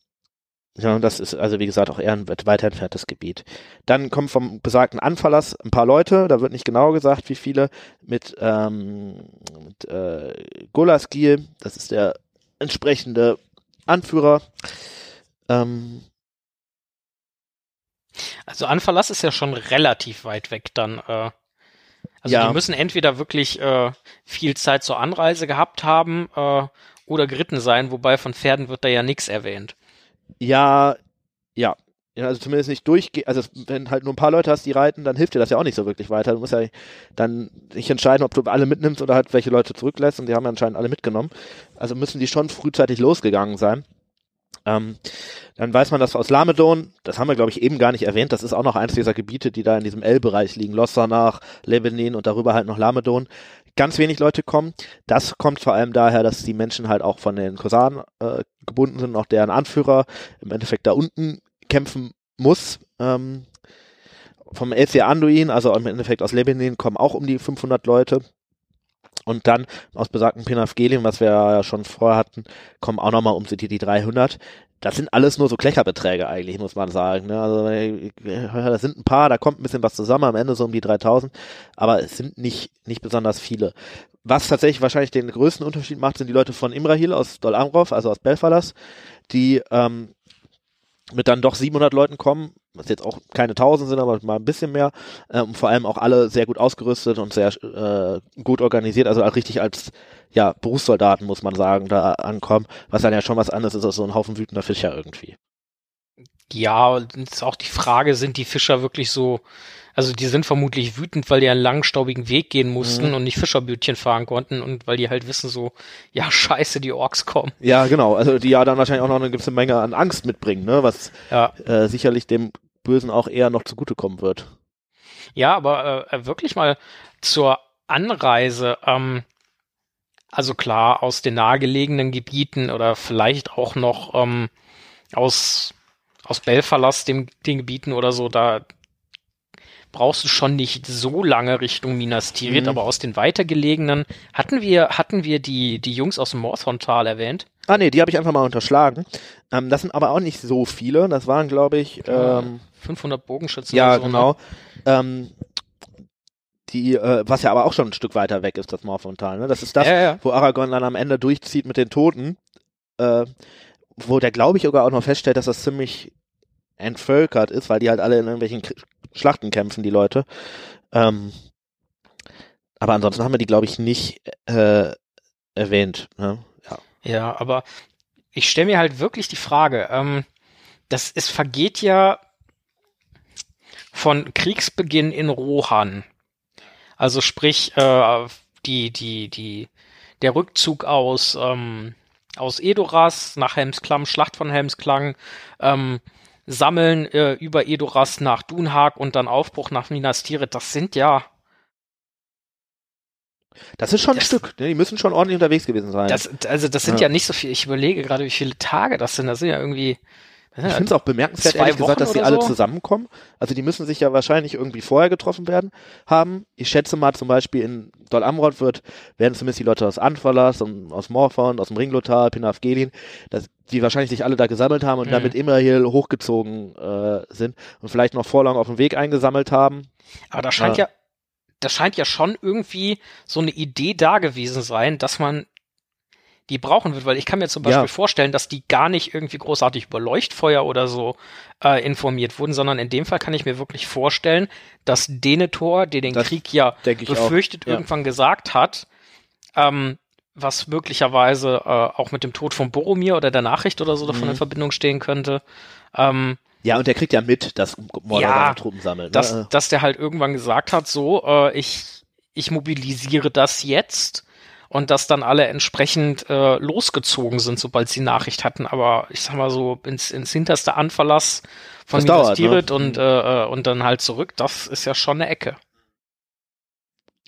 ja, und das ist also wie gesagt auch eher ein weit- weiter entferntes Gebiet. Dann kommen vom besagten Anfallers ein paar Leute, da wird nicht genau gesagt, wie viele, mit, ähm, mit äh, Golaskil, das ist der entsprechende Anführer. Ähm, Also Anverlass ist ja schon relativ weit weg dann. Äh, also Ja. die müssen entweder wirklich äh, viel Zeit zur Anreise gehabt haben äh, oder geritten sein, wobei von Pferden wird da ja nichts erwähnt. Ja, ja. Ja, also zumindest nicht durchgehen. Also wenn halt nur ein paar Leute hast, die reiten, dann hilft dir das ja auch nicht so wirklich weiter. Du musst ja dann nicht entscheiden, ob du alle mitnimmst oder halt welche Leute zurücklässt. Und die haben ja anscheinend alle mitgenommen. Also müssen die schon frühzeitig losgegangen sein. Ähm, dann weiß man, dass aus Lamedon, das haben wir glaube ich eben gar nicht erwähnt, das ist auch noch eins dieser Gebiete, die da in diesem L-Bereich liegen, Lossanach, Lebanon und darüber halt noch Lamedon. Ganz wenig Leute kommen. Das kommt vor allem daher, dass die Menschen halt auch von den Kosanen äh, gebunden sind, auch deren Anführer im Endeffekt da unten kämpfen muss. Ähm, vom LC Anduin, also im Endeffekt aus Lebanon, kommen auch um die 500 Leute. Und dann aus besagten Penafgelien, was wir ja schon vorher hatten, kommen auch nochmal um die 300. Das sind alles nur so Kleckerbeträge eigentlich, muss man sagen. Ne? Also das sind ein paar, da kommt ein bisschen was zusammen, am Ende so um die 3000, aber es sind nicht, nicht besonders viele. Was tatsächlich wahrscheinlich den größten Unterschied macht, sind die Leute von Imrahil aus Dol Amroth, also aus Belfalas, die ähm, mit dann doch 700 Leuten kommen, was jetzt auch keine 1000 sind, aber mal ein bisschen mehr. Ähm, vor allem auch alle sehr gut ausgerüstet und sehr äh, gut organisiert, also richtig als ja, Berufssoldaten, muss man sagen, da ankommen, was dann ja schon was anderes ist als so ein Haufen wütender Fischer irgendwie. Ja, und ist auch die Frage, sind die Fischer wirklich so, also die sind vermutlich wütend, weil die einen langen, staubigen Weg gehen mussten Mhm. und nicht Fischerbötchen fahren konnten und weil die halt wissen so, ja, scheiße, die Orks kommen. Ja, genau. Also die ja dann wahrscheinlich auch noch eine gewisse Menge an Angst mitbringen, ne? was Ja, äh, sicherlich dem Bösen auch eher noch zugutekommen wird. ja aber äh, wirklich mal zur Anreise, ähm, also klar, aus den nahegelegenen Gebieten oder vielleicht auch noch ähm, aus, aus Belfalas, dem, den Gebieten oder so, da brauchst du schon nicht so lange Richtung Minas Tirith, Mhm. aber aus den weitergelegenen hatten wir, hatten wir die, die Jungs aus dem Morthon-Tal erwähnt. Ah nee, die habe ich einfach mal unterschlagen. Ähm, das sind aber auch nicht so viele. Das waren, glaube ich, ähm, 500 Bogenschützen ja, oder so, genau. Ne? Ähm, die, äh, was ja aber auch schon ein Stück weiter weg ist, das Morphontal. Ne? Das ist das, ja, ja. wo Aragorn dann am Ende durchzieht mit den Toten. Äh, wo der, glaube ich, sogar auch noch feststellt, dass das ziemlich entvölkert ist, weil die halt alle in irgendwelchen Schlachten kämpfen, die Leute. Ähm, aber ansonsten haben wir die, glaube ich, nicht äh, erwähnt. Ne? Ja. Ja, aber ich stelle mir halt wirklich die Frage, ähm, das es vergeht ja von Kriegsbeginn in Rohan. Also sprich, äh, die, die, die, der Rückzug aus, ähm, aus Edoras nach Helmsklang, Schlacht von Helmsklang, ähm, Sammeln äh, über Edoras nach Dunhag und dann Aufbruch nach Minas Tirith, das sind ja, Das ist schon ein Das- Stück. Ne? Die müssen schon ordentlich unterwegs gewesen sein. das, also das sind Ja. ja nicht so viel, ich überlege gerade, wie viele Tage das sind, das sind ja irgendwie, das sind Ich ja finde es auch bemerkenswert, ehrlich gesagt, Wochen dass sie oder alle so? zusammenkommen. Also die müssen sich ja wahrscheinlich irgendwie vorher getroffen werden haben. Ich schätze mal zum Beispiel in Dol Amroth wird, werden zumindest die Leute aus Anfalas und aus Morphon, aus dem Ringlotal, Pinaf Gelin, dass die wahrscheinlich sich alle da gesammelt haben und Mhm. damit immer hier hochgezogen äh, sind und vielleicht noch vorlang auf dem Weg eingesammelt haben. Aber da scheint Ja. ja, da scheint ja schon irgendwie so eine Idee da gewesen sein, dass man die brauchen wird, weil ich kann mir zum Beispiel Ja. vorstellen, dass die gar nicht irgendwie großartig über Leuchtfeuer oder so äh, informiert wurden, sondern in dem Fall kann ich mir wirklich vorstellen, dass Denethor, der den Das Krieg ja befürchtet ja. irgendwann gesagt hat, ähm, was möglicherweise äh, auch mit dem Tod von Boromir oder der Nachricht oder so davon Mhm. in Verbindung stehen könnte, ähm, Ja, und der kriegt ja mit, dass Mordor Ja, Truppen sammelt. dass, ne? dass der halt irgendwann gesagt hat, so, äh, ich, ich mobilisiere das jetzt und dass dann alle entsprechend äh, losgezogen sind, sobald sie Nachricht hatten. Aber ich sag mal so, ins, ins hinterste Anverlass von Das Minas ne? Tirith und, Mhm. äh, äh, und dann halt zurück, das ist ja schon eine Ecke.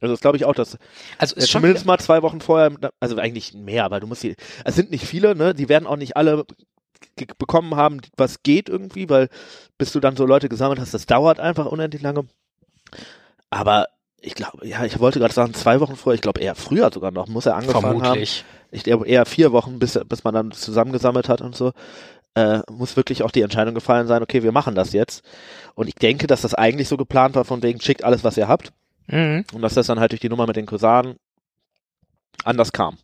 Also das glaube ich auch, dass Also ist schon zumindest mal zwei Wochen vorher, also eigentlich mehr, aber du musst die, es sind nicht viele, ne? Die werden auch nicht alle bekommen haben, was geht irgendwie, weil bis du dann so Leute gesammelt hast, das dauert einfach unendlich lange. Aber ich glaube, ja, ich wollte gerade sagen, zwei Wochen vorher, ich glaube eher früher sogar noch, muss er angefangen haben. vermutlich. Ich glaube eher vier Wochen, bis, bis man dann zusammengesammelt hat und so. Äh, muss wirklich auch die Entscheidung gefallen sein, okay, wir machen das jetzt. Und ich denke, dass das eigentlich so geplant war, von wegen schickt alles, was ihr habt. Mhm. Und dass das dann halt durch die Nummer mit den Kosanen anders kam.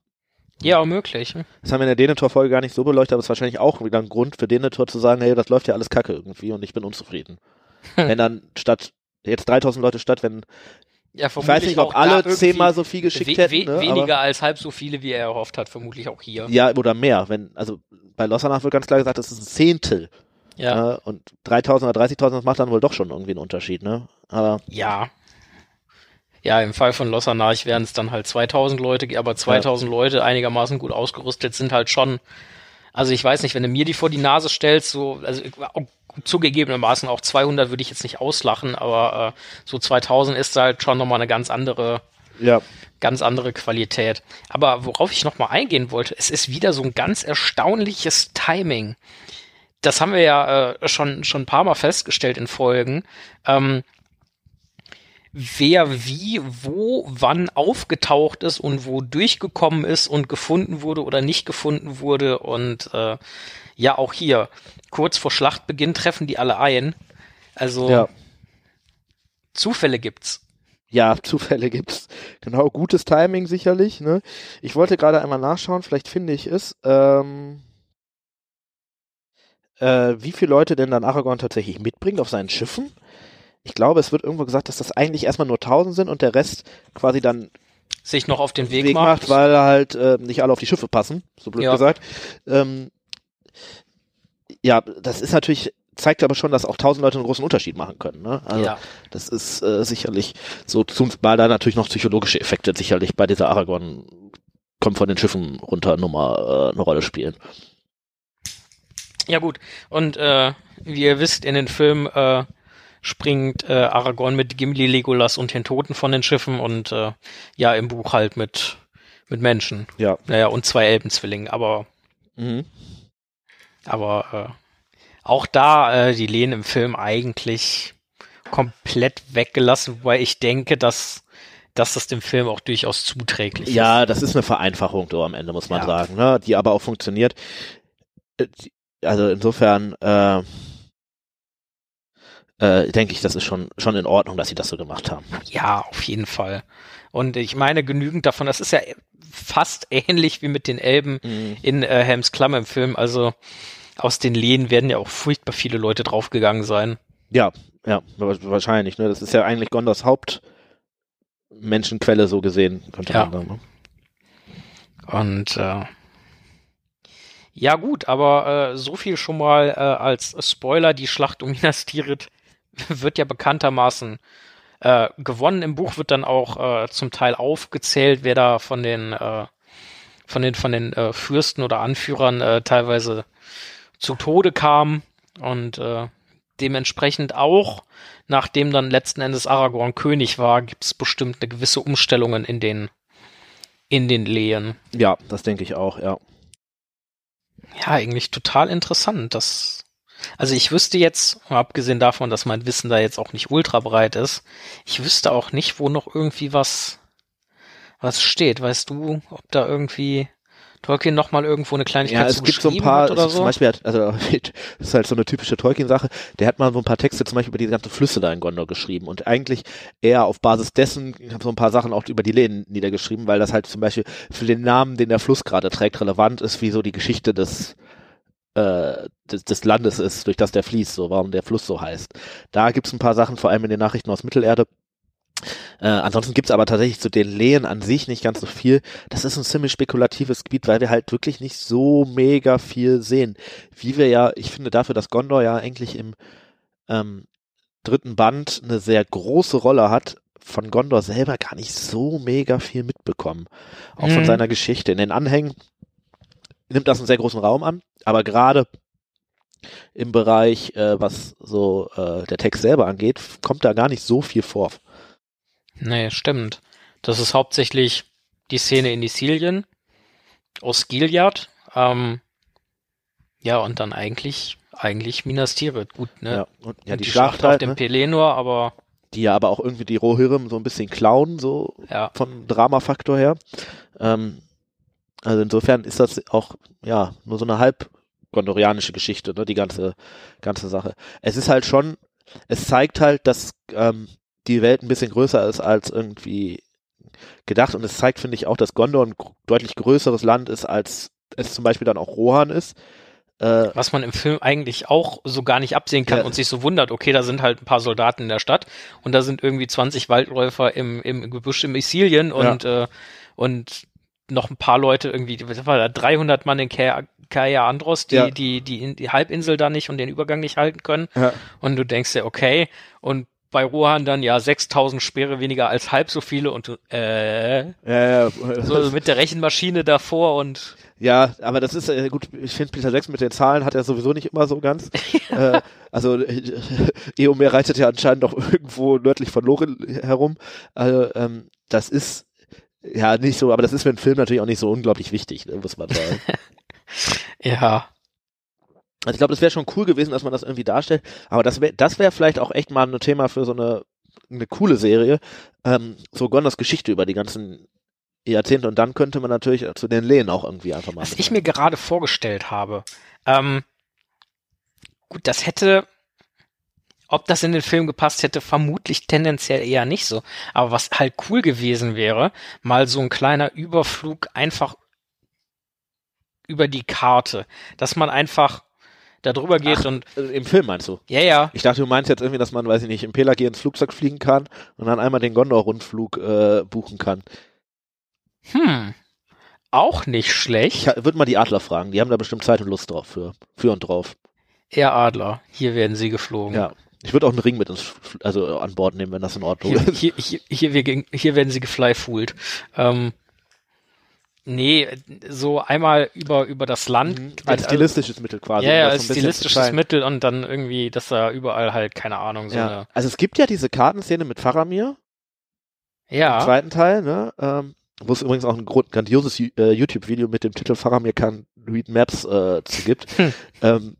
Ja, möglich. Das haben wir in der Denethor-Folge gar nicht so beleuchtet, aber es ist wahrscheinlich auch wieder ein Grund für Denethor zu sagen, hey, das läuft ja alles kacke irgendwie und ich bin unzufrieden. Hm. Wenn dann statt, jetzt 3000 Leute statt, wenn, Ja, ich weiß nicht, ob alle zehnmal so viel geschickt we hätten, ne, weniger als halb so viele, wie er erhofft hat, vermutlich auch hier. aber, ja, oder mehr, wenn, also bei Lossanach wird ganz klar gesagt, das ist ein Zehntel, Ja. ne, und 3000 oder 30.000, das macht dann wohl doch schon irgendwie einen Unterschied, ne, aber, Ja. Ja, im Fall von Lossernarch wären es dann halt 2000 Leute, aber 2000 Leute einigermaßen gut ausgerüstet sind halt schon. Also ich weiß nicht, wenn du mir die vor die Nase stellst, so, also zugegebenermaßen auch 200 würde ich jetzt nicht auslachen, aber äh, so 2000 ist halt schon nochmal eine ganz andere, ja, ganz andere Qualität. Aber worauf ich nochmal eingehen wollte, es ist wieder so ein ganz erstaunliches Timing. Das haben wir ja äh, schon, schon ein paar Mal festgestellt in Folgen. Ähm, wer wie, wo, wann aufgetaucht ist und wo durchgekommen ist und gefunden wurde oder nicht gefunden wurde. Und äh, ja, auch hier, kurz vor Schlachtbeginn treffen die alle ein. Also ja. Zufälle gibt's. Ja, Zufälle gibt's. Genau, gutes Timing sicherlich. Ne? Ich wollte gerade einmal nachschauen, vielleicht finde ich es. Ähm, äh, wie viele Leute denn dann Aragorn tatsächlich mitbringt auf seinen Schiffen? Ich glaube, es wird irgendwo gesagt, dass das eigentlich erstmal nur 1000 sind und der Rest quasi dann Sich noch auf den Weg, Weg, macht, weil halt äh, nicht alle auf die Schiffe passen, so blöd Ja. gesagt. Ähm, ja, das ist natürlich zeigt aber schon, dass auch tausend Leute einen großen Unterschied machen können. Ne? Also Ja. das ist äh, sicherlich so, zumal da natürlich noch psychologische Effekte sicherlich bei dieser Aragorn kommt von den Schiffen runter Nummer äh, eine Rolle spielen. Ja gut, und äh, wie ihr wisst, in den Filmen äh, springt äh, Aragorn mit Gimli, Legolas und den Toten von den Schiffen und äh, ja, im Buch halt mit, mit Menschen. Ja. Naja, und zwei Elbenzwillingen, aber, Mhm. Aber äh, auch da äh, die Lehen im Film eigentlich komplett weggelassen, wobei ich denke, dass, dass das dem Film auch durchaus zuträglich ist. Ja, das ist eine Vereinfachung so am Ende, muss man Ja. sagen, ne? die aber auch funktioniert. Äh, Also insofern äh, äh, denke ich, das ist schon, schon in Ordnung, dass sie das so gemacht haben. Ja, auf jeden Fall. Und ich meine, genügend davon, das ist ja fast ähnlich wie mit den Elben in äh, Helms Klamm im Film. Also aus den Lehen werden ja auch furchtbar viele Leute draufgegangen sein. Ja, ja, wa- wahrscheinlich. Ne? Das ist ja eigentlich Gondors Hauptmenschenquelle so gesehen, könnte Ja. man sagen. Ne? Und äh, ja gut, aber äh, so viel schon mal äh, als Spoiler, die Schlacht um Minas Tirith wird ja bekanntermaßen äh, gewonnen. Im Buch wird dann auch äh, zum Teil aufgezählt, wer da von den äh, von den von den äh, Fürsten oder Anführern äh, teilweise zu Tode kam und äh, dementsprechend auch, nachdem dann letzten Endes Aragorn König war, gibt es bestimmt eine gewisse Umstellungen in den in den Lehen. Ja, das denke ich auch, ja. Ja, eigentlich total interessant. Das, also ich wüsste jetzt, abgesehen davon, dass mein Wissen da jetzt auch nicht ultra breit ist, ich wüsste auch nicht, wo noch irgendwie was, was steht. Weißt du, ob da irgendwie Tolkien noch mal irgendwo eine Kleinigkeit Ja, es gibt so ein paar, hat oder es- so? zum Beispiel, hat, also das ist halt so eine typische Tolkien-Sache, der hat mal so ein paar Texte zum Beispiel über die ganzen Flüsse da in Gondor geschrieben und eigentlich eher auf Basis dessen, ich habe so ein paar Sachen auch über die Lehen niedergeschrieben, weil das halt zum Beispiel für den Namen, den der Fluss gerade trägt, relevant ist, wie so die Geschichte des äh, des, des Landes ist, durch das der fließt, so warum der Fluss so heißt. Da gibt's ein paar Sachen, vor allem in den Nachrichten aus Mittelerde. Äh, ansonsten gibt's aber tatsächlich zu den Lehen an sich nicht ganz so viel. Das ist ein ziemlich spekulatives Gebiet, weil wir halt wirklich nicht so mega viel sehen. Wie wir ja, ich finde dafür, dass Gondor ja eigentlich im ähm, dritten Band eine sehr große Rolle hat, von Gondor selber gar nicht so mega viel mitbekommen. Auch von Mhm. seiner Geschichte. In den Anhängen nimmt das einen sehr großen Raum an, aber gerade im Bereich, äh, was so äh, der Text selber angeht, kommt da gar nicht so viel vor. Nee, stimmt. Das ist hauptsächlich die Szene in Isilien, aus Gilead, ähm, ja, und dann eigentlich, eigentlich Minas Tirith. Gut, ne? Ja, und, ja Und die, Schlacht, halt, auf dem ne? Pelennor, aber die ja aber auch irgendwie die Rohirrim so ein bisschen klauen, so ja. vom Dramafaktor her. Ähm, also insofern ist das auch ja nur so eine halb gondorianische Geschichte, ne, die ganze ganze Sache. Es ist halt schon, es zeigt halt, dass ähm, die Welt ein bisschen größer ist als irgendwie gedacht und es zeigt, finde ich, auch, dass Gondor ein deutlich größeres Land ist, als es zum Beispiel dann auch Rohan ist. Äh, Was man im Film eigentlich auch so gar nicht absehen kann Ja. und sich so wundert, okay, da sind halt ein paar Soldaten in der Stadt und da sind irgendwie 20 Waldläufer im, im Gebüsch in Isilien und, äh, und noch ein paar Leute irgendwie, was war da, 300 Mann in Kaya, Andros, die, Ja. die, die, die Halbinsel da nicht und den Übergang nicht halten können. ja. Und du denkst dir, okay, und bei Rohan dann ja 6000 Speere weniger als halb so viele und du, äh, Ja, so mit der Rechenmaschine davor und Ja, aber das ist äh, gut. Ich finde Peter Jackson mit den Zahlen hat er sowieso nicht immer so ganz. äh, also äh, Eomer reitet ja anscheinend noch irgendwo nördlich von Lorel herum. Also, ähm, das ist ja nicht so, aber das ist für einen Film natürlich auch nicht so unglaublich wichtig, ne, muss man sagen. ja, Also ich glaube, das wäre schon cool gewesen, dass man das irgendwie darstellt. Aber das wäre, das wäre vielleicht auch echt mal ein Thema für so eine eine coole Serie. Ähm, so Gondors Geschichte über die ganzen Jahrzehnte und dann könnte man natürlich zu den Lehen auch irgendwie einfach mal. Was ich mir gerade vorgestellt habe, ähm, gut, das hätte, ob das in den Film gepasst hätte, vermutlich tendenziell eher nicht so. Aber was halt cool gewesen wäre, mal so ein kleiner Überflug einfach über die Karte, dass man einfach da drüber geht Ach. und Äh, Im Film meinst du? ja, ja, Ich dachte, du meinst jetzt irgendwie, dass man, weiß ich nicht, im Pelagi ins Flugzeug fliegen kann und dann einmal den Gondor-Rundflug äh, buchen kann. hm, auch nicht Ich schlecht. würde mal die Adler fragen, die haben da bestimmt Zeit und Lust drauf für, für und drauf. Air Adler, hier werden sie geflogen. Ja. Ich würde auch einen Ring mit ins, also an Bord nehmen, wenn das in Ordnung Hier, ist. hier, hier, hier, wir- hier werden sie geflyfoolt. Ähm, nee, so einmal über, über das Land. Mhm. Als stilistisches Mittel quasi. Ja, ja, als so stilistisches. Mittel und dann irgendwie, dass da überall halt, keine Ahnung, so Ja. eine. Also es gibt ja diese Kartenszene mit Faramir, im Ja, zweiten Teil, ne? Ähm, wo es übrigens auch ein grandioses äh, YouTube-Video mit dem Titel Faramir kann read Maps äh, zu gibt. Hm. Ähm,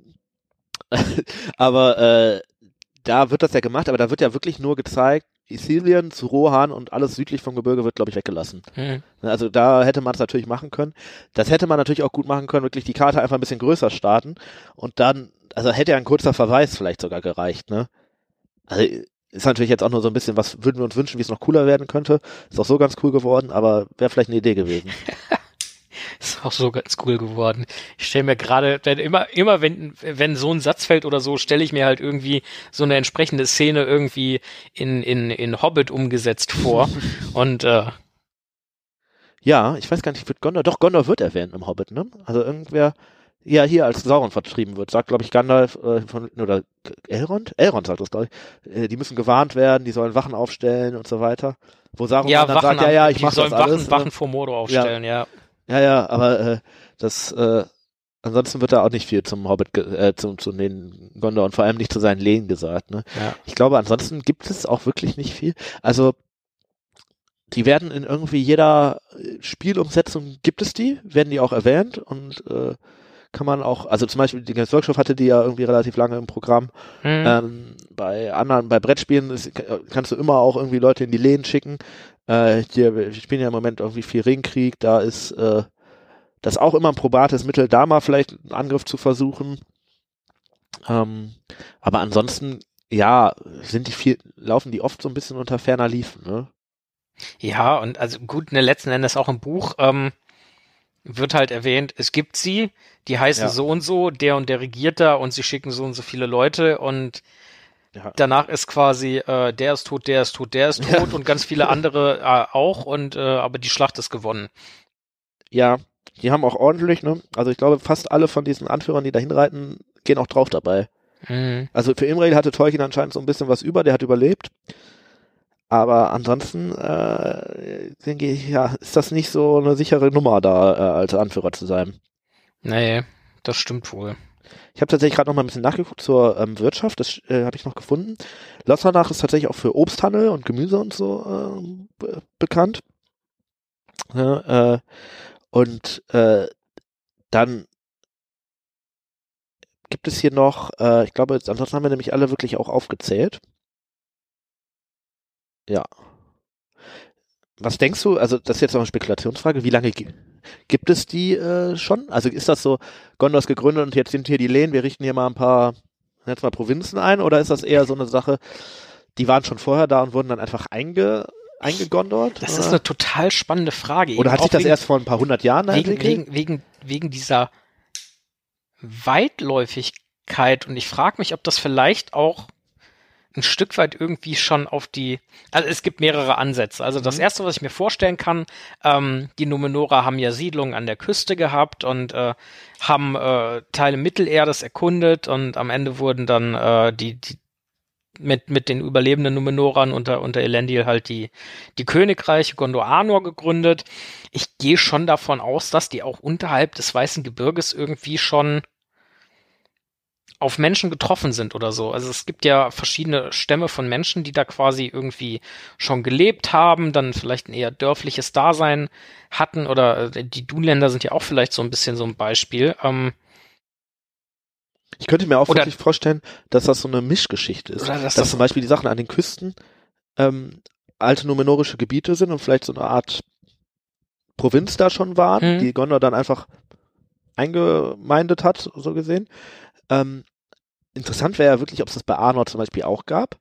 aber äh, da wird das ja gemacht, aber da wird ja wirklich nur gezeigt, Isilien zu Rohan und alles südlich vom Gebirge wird, glaube ich, weggelassen. hm, Also da hätte man es natürlich machen können. Das hätte man natürlich auch gut machen können, wirklich die Karte einfach ein bisschen größer starten und dann, also hätte ja ein kurzer Verweis vielleicht sogar gereicht, ne? Also ist natürlich jetzt auch nur so ein bisschen, was würden wir uns wünschen, wie es noch cooler werden könnte. Ist auch so ganz cool geworden, aber wäre vielleicht eine Idee gewesen. ist auch so ganz cool geworden. Ich stelle mir gerade, immer, immer wenn, wenn so ein Satz fällt oder so, stelle ich mir halt irgendwie so eine entsprechende Szene irgendwie in, in, in Hobbit umgesetzt vor. und äh, Ja, ich weiß gar nicht, wird Gondor, doch Gondor wird erwähnt im Hobbit, ne? Also irgendwer, ja, hier als Sauron vertrieben wird, sagt, glaube ich, Gandalf äh, von, oder Elrond? Elrond sagt das, glaube ich. Äh, die müssen gewarnt werden, die sollen Wachen aufstellen und so weiter. Wo Saruman ja, dann Wachen, sagt, ja, ja, ich mache sollen das Wachen, alles. ne? Wachen vor Mordor aufstellen, ja. Ja, ja, aber äh, das, äh, ansonsten wird da auch nicht viel zum Hobbit, äh, zum, zu den Gondor und vor allem nicht zu seinen Lehen gesagt, ne? ja. Ich glaube, ansonsten gibt es auch wirklich nicht viel. Also, die werden in irgendwie jeder äh, Spielumsetzung, gibt es die, werden die auch erwähnt und äh, kann man auch, also zum Beispiel die Games Workshop hatte die ja irgendwie relativ lange im Programm. Hm. Ähm, bei anderen, bei Brettspielen ist, kannst du immer auch irgendwie Leute in die Lehen schicken. Äh, hier, wir spielen ja im Moment irgendwie viel Ringkrieg, da ist äh, das auch immer ein probates Mittel, da mal vielleicht einen Angriff zu versuchen. Ähm, aber ansonsten, ja, sind die viel, laufen die oft so ein bisschen unter ferner Liefen, ne? Ja, und also gut, ne, letzten Endes auch im Buch ähm, wird halt erwähnt, es gibt sie, die heißen Ja. so und so, der und der regiert da und sie schicken so und so viele Leute und Ja. danach ist quasi, äh, der ist tot, der ist tot, der ist Ja. tot und ganz viele andere äh, auch und äh, aber die Schlacht ist gewonnen. Ja, die haben auch ordentlich, ne? Also ich glaube, fast alle von diesen Anführern, die da hinreiten, gehen auch drauf dabei. Mhm. Also für Imrail hatte Tolkien anscheinend so ein bisschen was über, der hat überlebt. Aber ansonsten äh, denke ich, ja, ist das nicht so eine sichere Nummer da äh, als Anführer zu sein. Nee, das stimmt wohl. Ich habe tatsächlich gerade noch mal ein bisschen nachgeguckt zur ähm, Wirtschaft, das äh, habe ich noch gefunden. Lossernach ist tatsächlich auch für Obsthandel und Gemüse und so be bekannt. Ja, äh, und äh, dann gibt es hier noch, äh, ich glaube, ansonsten haben wir nämlich alle wirklich auch aufgezählt. Ja. Was denkst du, also das ist jetzt noch eine Spekulationsfrage, wie lange gi- gibt es die äh, schon? Also ist das so, Gondor ist gegründet und jetzt sind hier die Lehen, wir richten hier mal ein paar, jetzt mal Provinzen ein, oder ist das eher so eine Sache, die waren schon vorher da und wurden dann einfach einge, eingegondort? Das oder? ist eine total spannende Frage. oder hat sich das wegen- erst vor ein paar hundert Jahren wegen, entwickelt? wegen, wegen, wegen dieser Weitläufigkeit und ich frage mich, ob das vielleicht auch ein Stück weit irgendwie schon auf die, also es gibt mehrere Ansätze. Also das Mhm. erste, was ich mir vorstellen kann, ähm, die Numenora haben ja Siedlungen an der Küste gehabt und äh, haben äh, Teile Mittelerdes erkundet und am Ende wurden dann äh, die, die mit, mit den überlebenden Numenorern unter, unter Elendil halt die, die Königreiche Gondor Anor gegründet. Ich gehe schon davon aus, dass die auch unterhalb des Weißen Gebirges irgendwie schon auf Menschen getroffen sind oder so. Also es gibt ja verschiedene Stämme von Menschen, die da quasi irgendwie schon gelebt haben, dann vielleicht ein eher dörfliches Dasein hatten oder äh, die Dunländer sind ja auch vielleicht so ein bisschen so ein Beispiel. Ähm, Ich könnte mir auch Oder- wirklich vorstellen, dass das so eine Mischgeschichte ist. Oder dass dass das- zum Beispiel die Sachen an den Küsten ähm, alte numenorische Gebiete sind und vielleicht so eine Art Provinz da schon waren, Mhm. die Gondor dann einfach eingemeindet hat, so gesehen. Ähm, interessant wäre ja wirklich, ob es das bei Arnor zum Beispiel auch gab.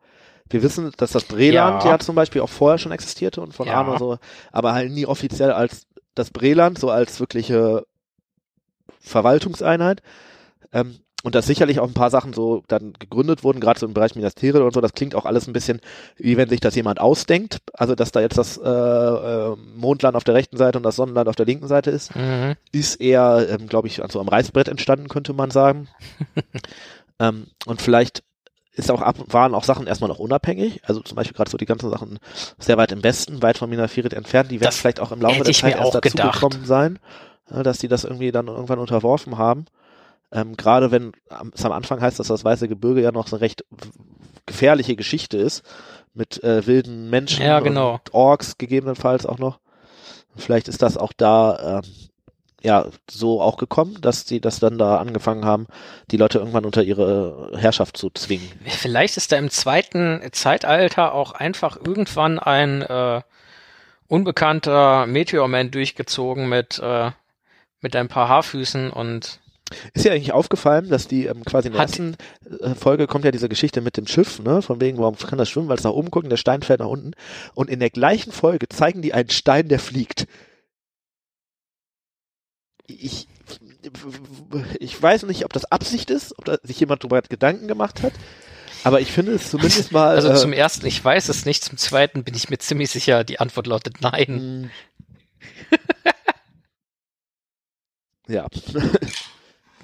Wir wissen, dass das Breland Ja. ja, zum Beispiel auch vorher schon existierte und von Ja. Arnor so, aber halt nie offiziell als das Breland, so als wirkliche Verwaltungseinheit. Ähm, und dass sicherlich auch ein paar Sachen so dann gegründet wurden, gerade so im Bereich Ministerien und so, das klingt auch alles ein bisschen, wie wenn sich das jemand ausdenkt. Also, dass da jetzt das äh, äh, Mondland auf der rechten Seite und das Sonnenland auf der linken Seite ist, mhm. ist eher, ähm, glaube ich, also am Reißbrett entstanden, könnte man sagen. Ähm, und vielleicht ist auch ab, waren auch Sachen erstmal noch unabhängig. Also zum Beispiel gerade so die ganzen Sachen sehr weit im Westen, weit von Minas Tirith entfernt, die werden Das vielleicht auch im Laufe der Zeit erst dazugekommen sein, ja, dass die das irgendwie dann irgendwann unterworfen haben. Ähm, gerade wenn es am Anfang heißt, dass das Weiße Gebirge ja noch so eine recht gefährliche Geschichte ist, mit äh, wilden Menschen Ja, genau. und Orks gegebenenfalls auch noch. Vielleicht ist das auch da ähm, ja so auch gekommen, dass die das dann da angefangen haben, die Leute irgendwann unter ihre Herrschaft zu zwingen. Vielleicht ist da im zweiten Zeitalter auch einfach irgendwann ein äh, unbekannter Meteorman durchgezogen mit, äh, mit ein paar Haarfüßen und Ist dir eigentlich aufgefallen, dass die ähm, quasi in der Hat- ersten äh, Folge kommt ja diese Geschichte mit dem Schiff, ne? Von wegen, warum kann das schwimmen, weil es nach oben guckt und der Stein fällt nach unten. Und in der gleichen Folge zeigen die einen Stein, der fliegt. Ich, ich weiß nicht, ob das Absicht ist, ob sich jemand darüber Gedanken gemacht hat. Aber ich finde es zumindest mal. also äh, zum ersten, ich weiß es nicht, zum zweiten bin ich mir ziemlich sicher, die Antwort lautet nein. mh. ja.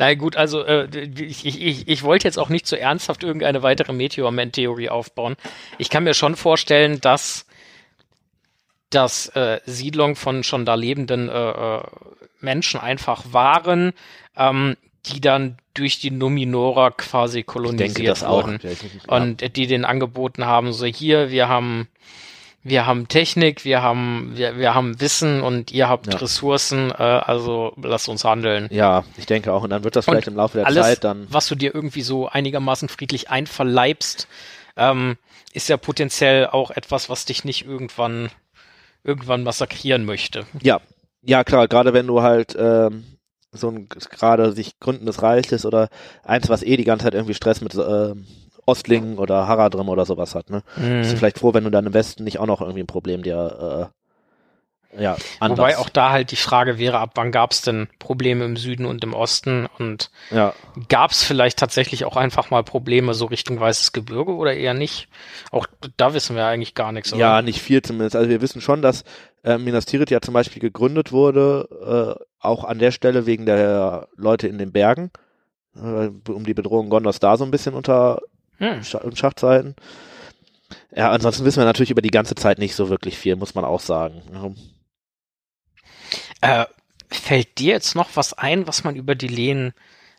Na gut, also äh, ich, ich, ich, wollte jetzt auch nicht so ernsthaft irgendeine weitere Meteorman-Theorie aufbauen. Ich kann mir schon vorstellen, dass dass äh, Siedlungen von schon da lebenden äh, äh, Menschen einfach waren, ähm, die dann durch die Numinora quasi kolonisiert denke das auch. wurden. Ja. Und die den angeboten haben, so hier, wir haben, wir haben Technik, wir haben, wir, wir haben Wissen und ihr habt Ja. Ressourcen, äh, also lasst uns handeln. ja, ich denke auch. Und dann wird das Und vielleicht im Laufe der Alles, Zeit dann. was du dir irgendwie so einigermaßen friedlich einverleibst, ähm, ist ja potenziell auch etwas, was dich nicht irgendwann, irgendwann massakrieren möchte. Ja, ja klar, gerade wenn du halt ähm, so ein gerade sich gründendes Reiches oder eins, was eh die ganze Zeit irgendwie Stress mit ähm, Ostlingen oder Haradrim oder sowas hat, ne? Bist du Mhm. vielleicht froh, wenn du dann im Westen nicht auch noch irgendwie ein Problem dir äh, ja, anders. Wobei auch da halt die Frage wäre, ab wann gab es denn Probleme im Süden und im Osten und ja, gab es vielleicht tatsächlich auch einfach mal Probleme so Richtung Weißes Gebirge oder eher nicht? Auch da wissen wir eigentlich gar nichts. oder? ja, nicht viel zumindest. Also wir wissen schon, dass äh, Minas Tirith ja zum Beispiel gegründet wurde, äh, auch an der Stelle wegen der Leute in den Bergen, äh, um die Bedrohung Gondors da so ein bisschen unter Hm. Scha in Schach zu halten. Ja, ansonsten wissen wir natürlich über die ganze Zeit nicht so wirklich viel, muss man auch sagen. Äh, fällt dir jetzt noch was ein, was man über die Lehen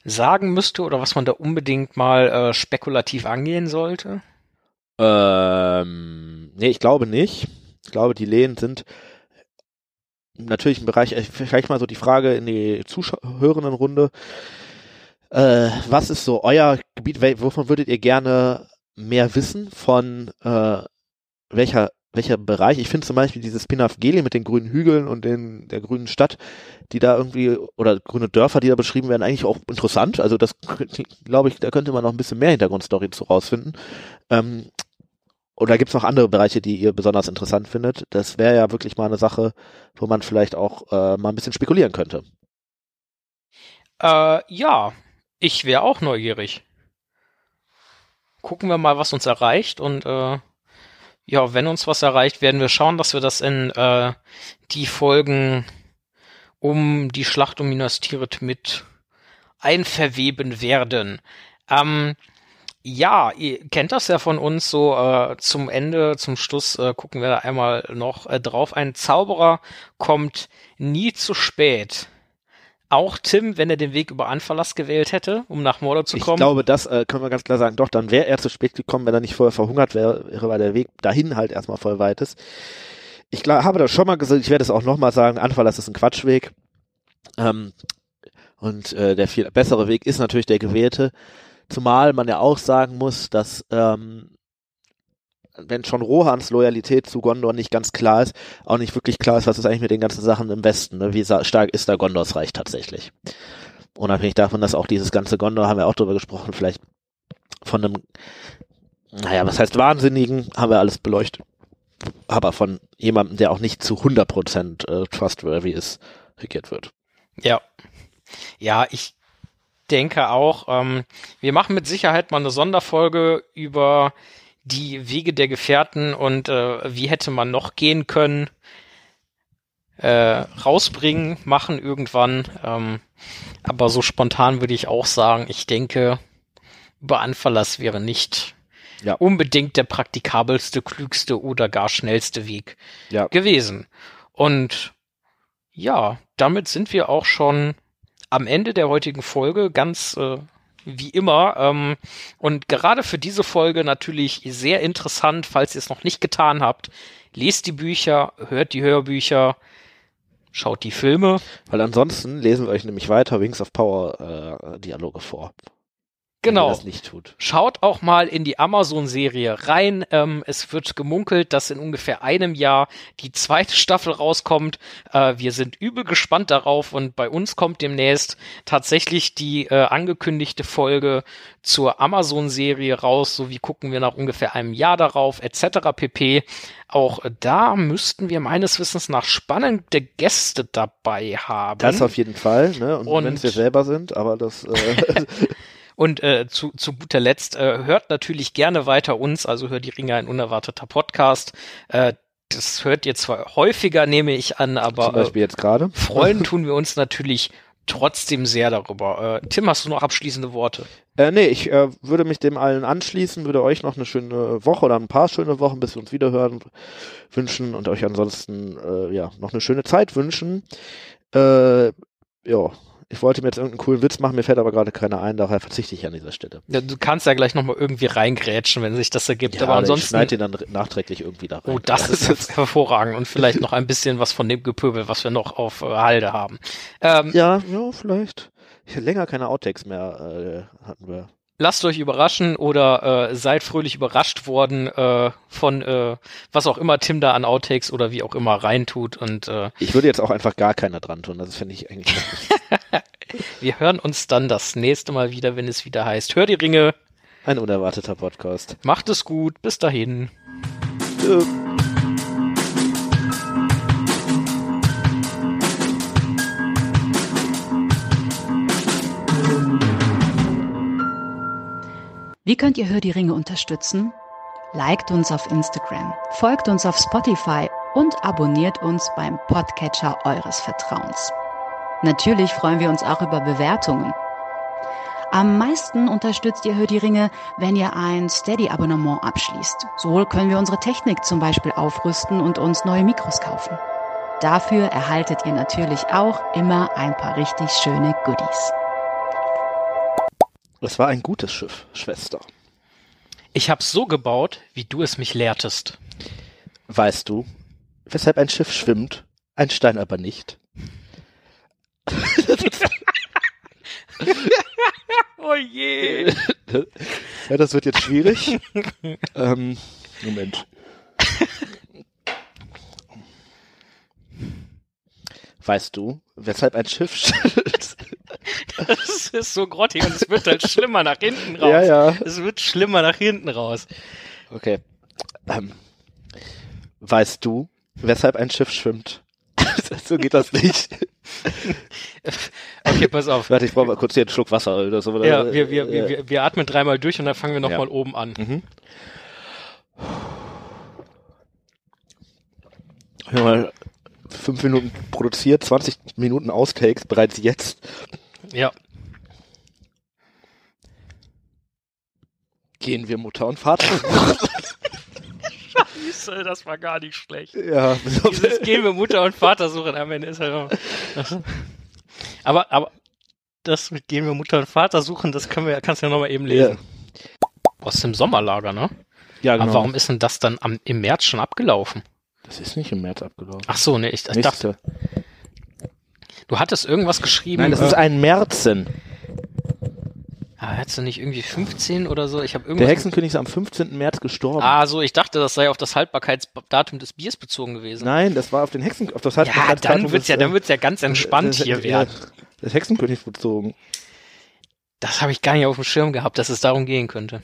sagen müsste oder was man da unbedingt mal äh, spekulativ angehen sollte? Ähm, nee, ich glaube nicht. Ich glaube, die Lehen sind natürlich im Bereich, äh, vielleicht mal so die Frage in die Zuhörendenrunde. Äh, was ist so euer Gebiet? Wovon würdet ihr gerne mehr wissen? Von äh, welcher welcher Bereich? Ich finde zum Beispiel dieses Pinafgeli mit den grünen Hügeln und den, der grünen Stadt, die da irgendwie, oder grüne Dörfer, die da beschrieben werden, eigentlich auch interessant. Also das glaube ich, da könnte man noch ein bisschen mehr Hintergrundstory zu rausfinden. Ähm, oder gibt's noch andere Bereiche, die ihr besonders interessant findet? Das wäre ja wirklich mal eine Sache, wo man vielleicht auch äh, mal ein bisschen spekulieren könnte. Äh, ja, ich wäre auch neugierig. Gucken wir mal, was uns erreicht und äh, ja, wenn uns was erreicht, werden wir schauen, dass wir das in äh, die Folgen um die Schlacht um Minas Tirith mit einverweben werden. Ähm, ja, ihr kennt das ja von uns so äh, zum Ende, zum Schluss äh, gucken wir da einmal noch äh, drauf. Ein Zauberer kommt nie zu spät. Auch Tim, wenn er den Weg über Anverlass gewählt hätte, um nach Mordor zu Ich kommen. glaube, das äh, können wir ganz klar sagen. Doch, dann wäre er zu spät gekommen, wenn er nicht vorher verhungert wäre, wäre weil der Weg dahin halt erstmal voll weit ist. Ich glaub, habe das schon mal gesagt, ich werde es auch nochmal sagen, Anverlass ist ein Quatschweg. Ähm, und äh, der viel bessere Weg ist natürlich der gewählte. Zumal man ja auch sagen muss, dass ähm, wenn schon Rohans Loyalität zu Gondor nicht ganz klar ist, auch nicht wirklich klar ist, was ist eigentlich mit den ganzen Sachen im Westen, ne? wie stark ist da Gondors Reich tatsächlich. Unabhängig davon, dass auch dieses ganze Gondor, haben wir auch drüber gesprochen, vielleicht von einem, naja, was heißt Wahnsinnigen, haben wir alles beleuchtet, aber von jemandem, der auch nicht zu 100% äh, trustworthy ist, regiert wird. Ja. Ja, ich denke auch, ähm, wir machen mit Sicherheit mal eine Sonderfolge über die Wege der Gefährten und äh, wie hätte man noch gehen können. Äh, rausbringen, machen irgendwann. Ähm, aber so spontan würde ich auch sagen, ich denke, Bahnverlass wäre nicht Ja. unbedingt der praktikabelste, klügste oder gar schnellste Weg Ja. gewesen. Und ja, damit sind wir auch schon am Ende der heutigen Folge, ganz äh, wie immer. Ähm, und gerade für diese Folge natürlich sehr interessant, falls ihr es noch nicht getan habt. Lest die Bücher, hört die Hörbücher, schaut die Filme. Weil ansonsten lesen wir euch nämlich weiter Wings of Power äh, Dialoge vor. Genau. das nicht tut. Schaut auch mal in die Amazon-Serie rein. Ähm, es wird gemunkelt, dass in ungefähr einem Jahr die zweite Staffel rauskommt. Äh, wir sind übel gespannt darauf und bei uns kommt demnächst tatsächlich die äh, angekündigte Folge zur Amazon-Serie raus. So wie gucken wir nach ungefähr einem Jahr darauf, etc. pp. Auch da müssten wir meines Wissens nach spannende Gäste dabei haben. Das auf jeden Fall, ne? Und, Und- wenn es wir selber sind, aber das äh, Und äh, zu, zu guter Letzt, äh, hört natürlich gerne weiter uns, also hört die Ringe ein unerwarteter Podcast. Äh, das hört ihr zwar häufiger, nehme ich an, zum aber äh, Beispiel jetzt gerade. freuen tun wir uns natürlich trotzdem sehr darüber. Äh, Tim, hast du noch abschließende Worte? Äh, nee, ich äh, würde mich dem allen anschließen, würde euch noch eine schöne Woche oder ein paar schöne Wochen, bis wir uns wiederhören, wünschen und euch ansonsten äh, ja noch eine schöne Zeit wünschen. Äh, ja, ich wollte mir jetzt irgendeinen coolen Witz machen, mir fällt aber gerade keiner ein, daher verzichte ich an dieser Stelle. Ja, Du kannst ja gleich nochmal irgendwie reingrätschen, wenn sich das ergibt. aber ich ansonsten. schneide den dann nachträglich irgendwie da rein. Oh, das ist hervorragend und vielleicht noch ein bisschen was von dem Gepöbel, was wir noch auf äh, Halde haben. Ähm, ja, ja, vielleicht. Ich, länger keine Outtakes mehr äh, hatten wir. lasst euch überraschen oder äh, seid fröhlich überrascht worden äh, von äh, was auch immer Tim da an Outtakes oder wie auch immer reintut. Und äh, Ich würde jetzt auch einfach gar keiner dran tun, das finde ich eigentlich. wir hören uns dann das nächste Mal wieder, wenn es wieder heißt, hör die Ringe, Ein unerwarteter Podcast. macht es gut, bis dahin. Tschö. Wie könnt ihr Hör die Ringe unterstützen? Liked uns auf Instagram, folgt uns auf Spotify und abonniert uns beim Podcatcher eures Vertrauens. Natürlich freuen wir uns auch über Bewertungen. Am meisten unterstützt ihr Hör die Ringe, wenn ihr ein Steady-Abonnement abschließt. So können wir unsere Technik zum Beispiel aufrüsten und uns neue Mikros kaufen. Dafür erhaltet ihr natürlich auch immer ein paar richtig schöne Goodies. Es war ein gutes Schiff, Schwester. Ich hab's so gebaut, wie du es mich lehrtest. Weißt du, weshalb ein Schiff schwimmt, ein Stein aber nicht? Oh je. Ja, das wird jetzt schwierig. ähm, Moment. Weißt du, weshalb ein Schiff schwimmt? Das ist so grottig und es wird halt schlimmer nach hinten raus. ja, ja. Es wird schlimmer nach hinten raus. Okay. Ähm, weißt du, weshalb ein Schiff schwimmt? so geht das nicht. Okay, pass auf. Warte, ich brauche mal kurz hier einen Schluck Wasser oder so. Ja, wir, wir, Äh, wir, wir, wir atmen dreimal durch und dann fangen wir nochmal Ja. oben an. Mhm. Hör mal, fünf Minuten produziert, 20 Minuten Outtakes bereits jetzt. Ja. Gehen wir Mutter und Vater. Scheiße, das war gar nicht schlecht. ja, Dieses gehen wir Mutter und Vater suchen am Ende ist halt noch. Aber, aber das mit gehen wir Mutter und Vater suchen, das können wir, kannst du ja nochmal eben lesen. Aus dem Sommerlager, ne? ja genau. Aber warum ist denn das dann am, im März schon abgelaufen? Das ist nicht im März abgelaufen. Ach so, ne, ich, ich dachte, du hattest irgendwas geschrieben. Nein, das äh, ist ein Märzen. Aber hättest du nicht irgendwie 15 oder so? Ich habe Der irgendwas. Hexenkönig ist am 15. März gestorben. ah, so, ich dachte, das sei auf das Haltbarkeitsdatum des Biers bezogen gewesen. Nein, das war auf den Hexen, auf das ja, Haltbarkeitsdatum dann wird's ja, des, dann wird's ja ganz entspannt des- hier äh, werden. Des Hexenkönigs bezogen. Das habe ich gar nicht auf dem Schirm gehabt, dass es darum gehen könnte.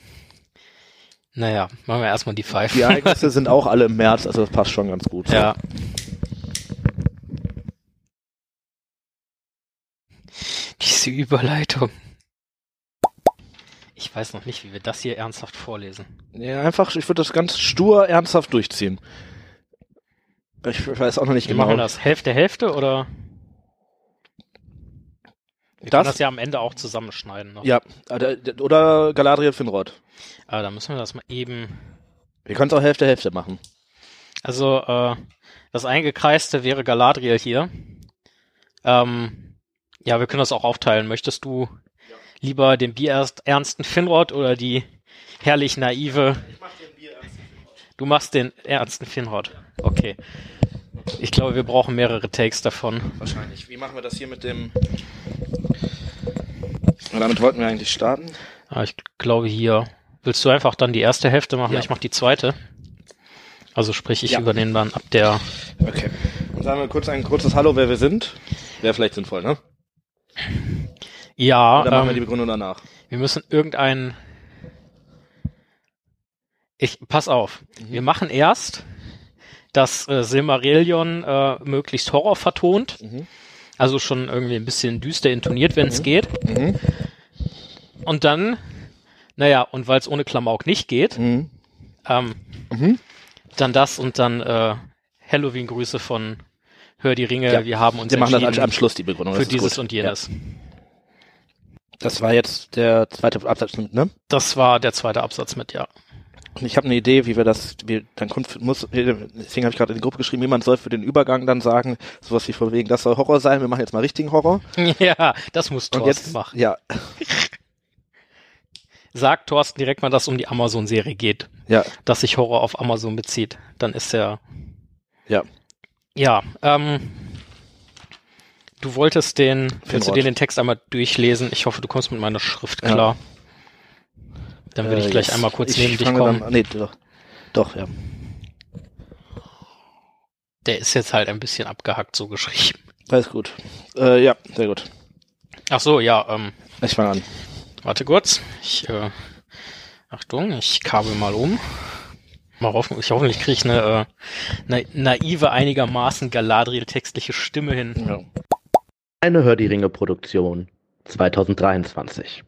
Naja, machen wir erstmal die Pfeife. Die Ereignisse sind auch alle im März, also das passt schon ganz gut. Ja. Diese Überleitung. Ich weiß noch nicht, wie wir das hier ernsthaft vorlesen. Ja, einfach, ich würde das ganz stur ernsthaft durchziehen. Ich weiß auch noch nicht Wir genau. machen das Hälfte, Hälfte oder? Wir Das- können das ja am Ende auch zusammenschneiden. Noch. Ja, äh, oder Galadriel Finrod. Aber da müssen wir das mal eben. Wir können es auch Hälfte Hälfte machen. Also, äh, das eingekreiste wäre Galadriel hier. Ähm, ja, wir können das auch aufteilen. Möchtest du lieber den bierernsten Finrod oder die herrlich naive? Du machst den ernsten Finrod. Okay. Ich glaube, wir brauchen mehrere Takes davon. Wahrscheinlich. Wie machen wir das hier mit dem... Und damit wollten wir eigentlich starten. Ah, ich glaube hier. Willst du einfach dann die erste Hälfte machen? Ja. Ich mache die zweite. Also sprich, ich Ja. übernehme dann ab der. Okay. Dann sagen wir kurz ein kurzes Hallo, wer wir sind. Wäre vielleicht sinnvoll, ne? Ja, Oder machen wir ähm, die Begründung danach? Wir müssen irgendein. Ich pass auf. Mhm. Wir machen erst, dass äh, Silmarillion äh, möglichst Horror vertont. Mhm. Also schon irgendwie ein bisschen düster intoniert, wenn es geht. Mhm. Und dann, naja, und weil es ohne Klamauk nicht geht, Mhm. ähm, Mhm. dann das und dann äh, Halloween-Grüße von Hör die Ringe. Ja, Wir haben uns Wir machen das entschieden am Schluss, die Begründung. für dieses gut. und jenes. Ja. Das war jetzt der zweite Absatz, ne? Das war der zweite Absatz mit, ja. Und ich habe eine Idee, wie wir das, wie, dann kommt, muss, deswegen habe ich gerade in die Gruppe geschrieben, jemand soll für den Übergang dann sagen, sowas wie von wegen, das soll Horror sein, wir machen jetzt mal richtigen Horror. Ja, das muss Thorsten jetzt, machen. ja, Sagt Thorsten direkt mal, dass es um die Amazon-Serie geht, ja, dass sich Horror auf Amazon bezieht. Dann ist er. ja. Ja, ähm. Du wolltest den, willst du Finrod. den, den Text einmal durchlesen? Ich hoffe, du kommst mit meiner Schrift Ja. klar. Dann würde ich Äh, gleich yes. einmal kurz ich neben dich kommen. Dann, an. nee, doch, doch, ja. Der ist jetzt halt ein bisschen abgehackt so geschrieben. Alles gut. Äh, ja, sehr gut. Ach so, ja, ähm, Ich fange an. warte kurz. Ich, äh, Achtung, ich kabel mal um. Mal hoffen, ich hoffentlich kriege ich eine, äh, eine naive, einigermaßen Galadriel-textliche Stimme hin. Ja. Eine Hör die Ringe Produktion 2023.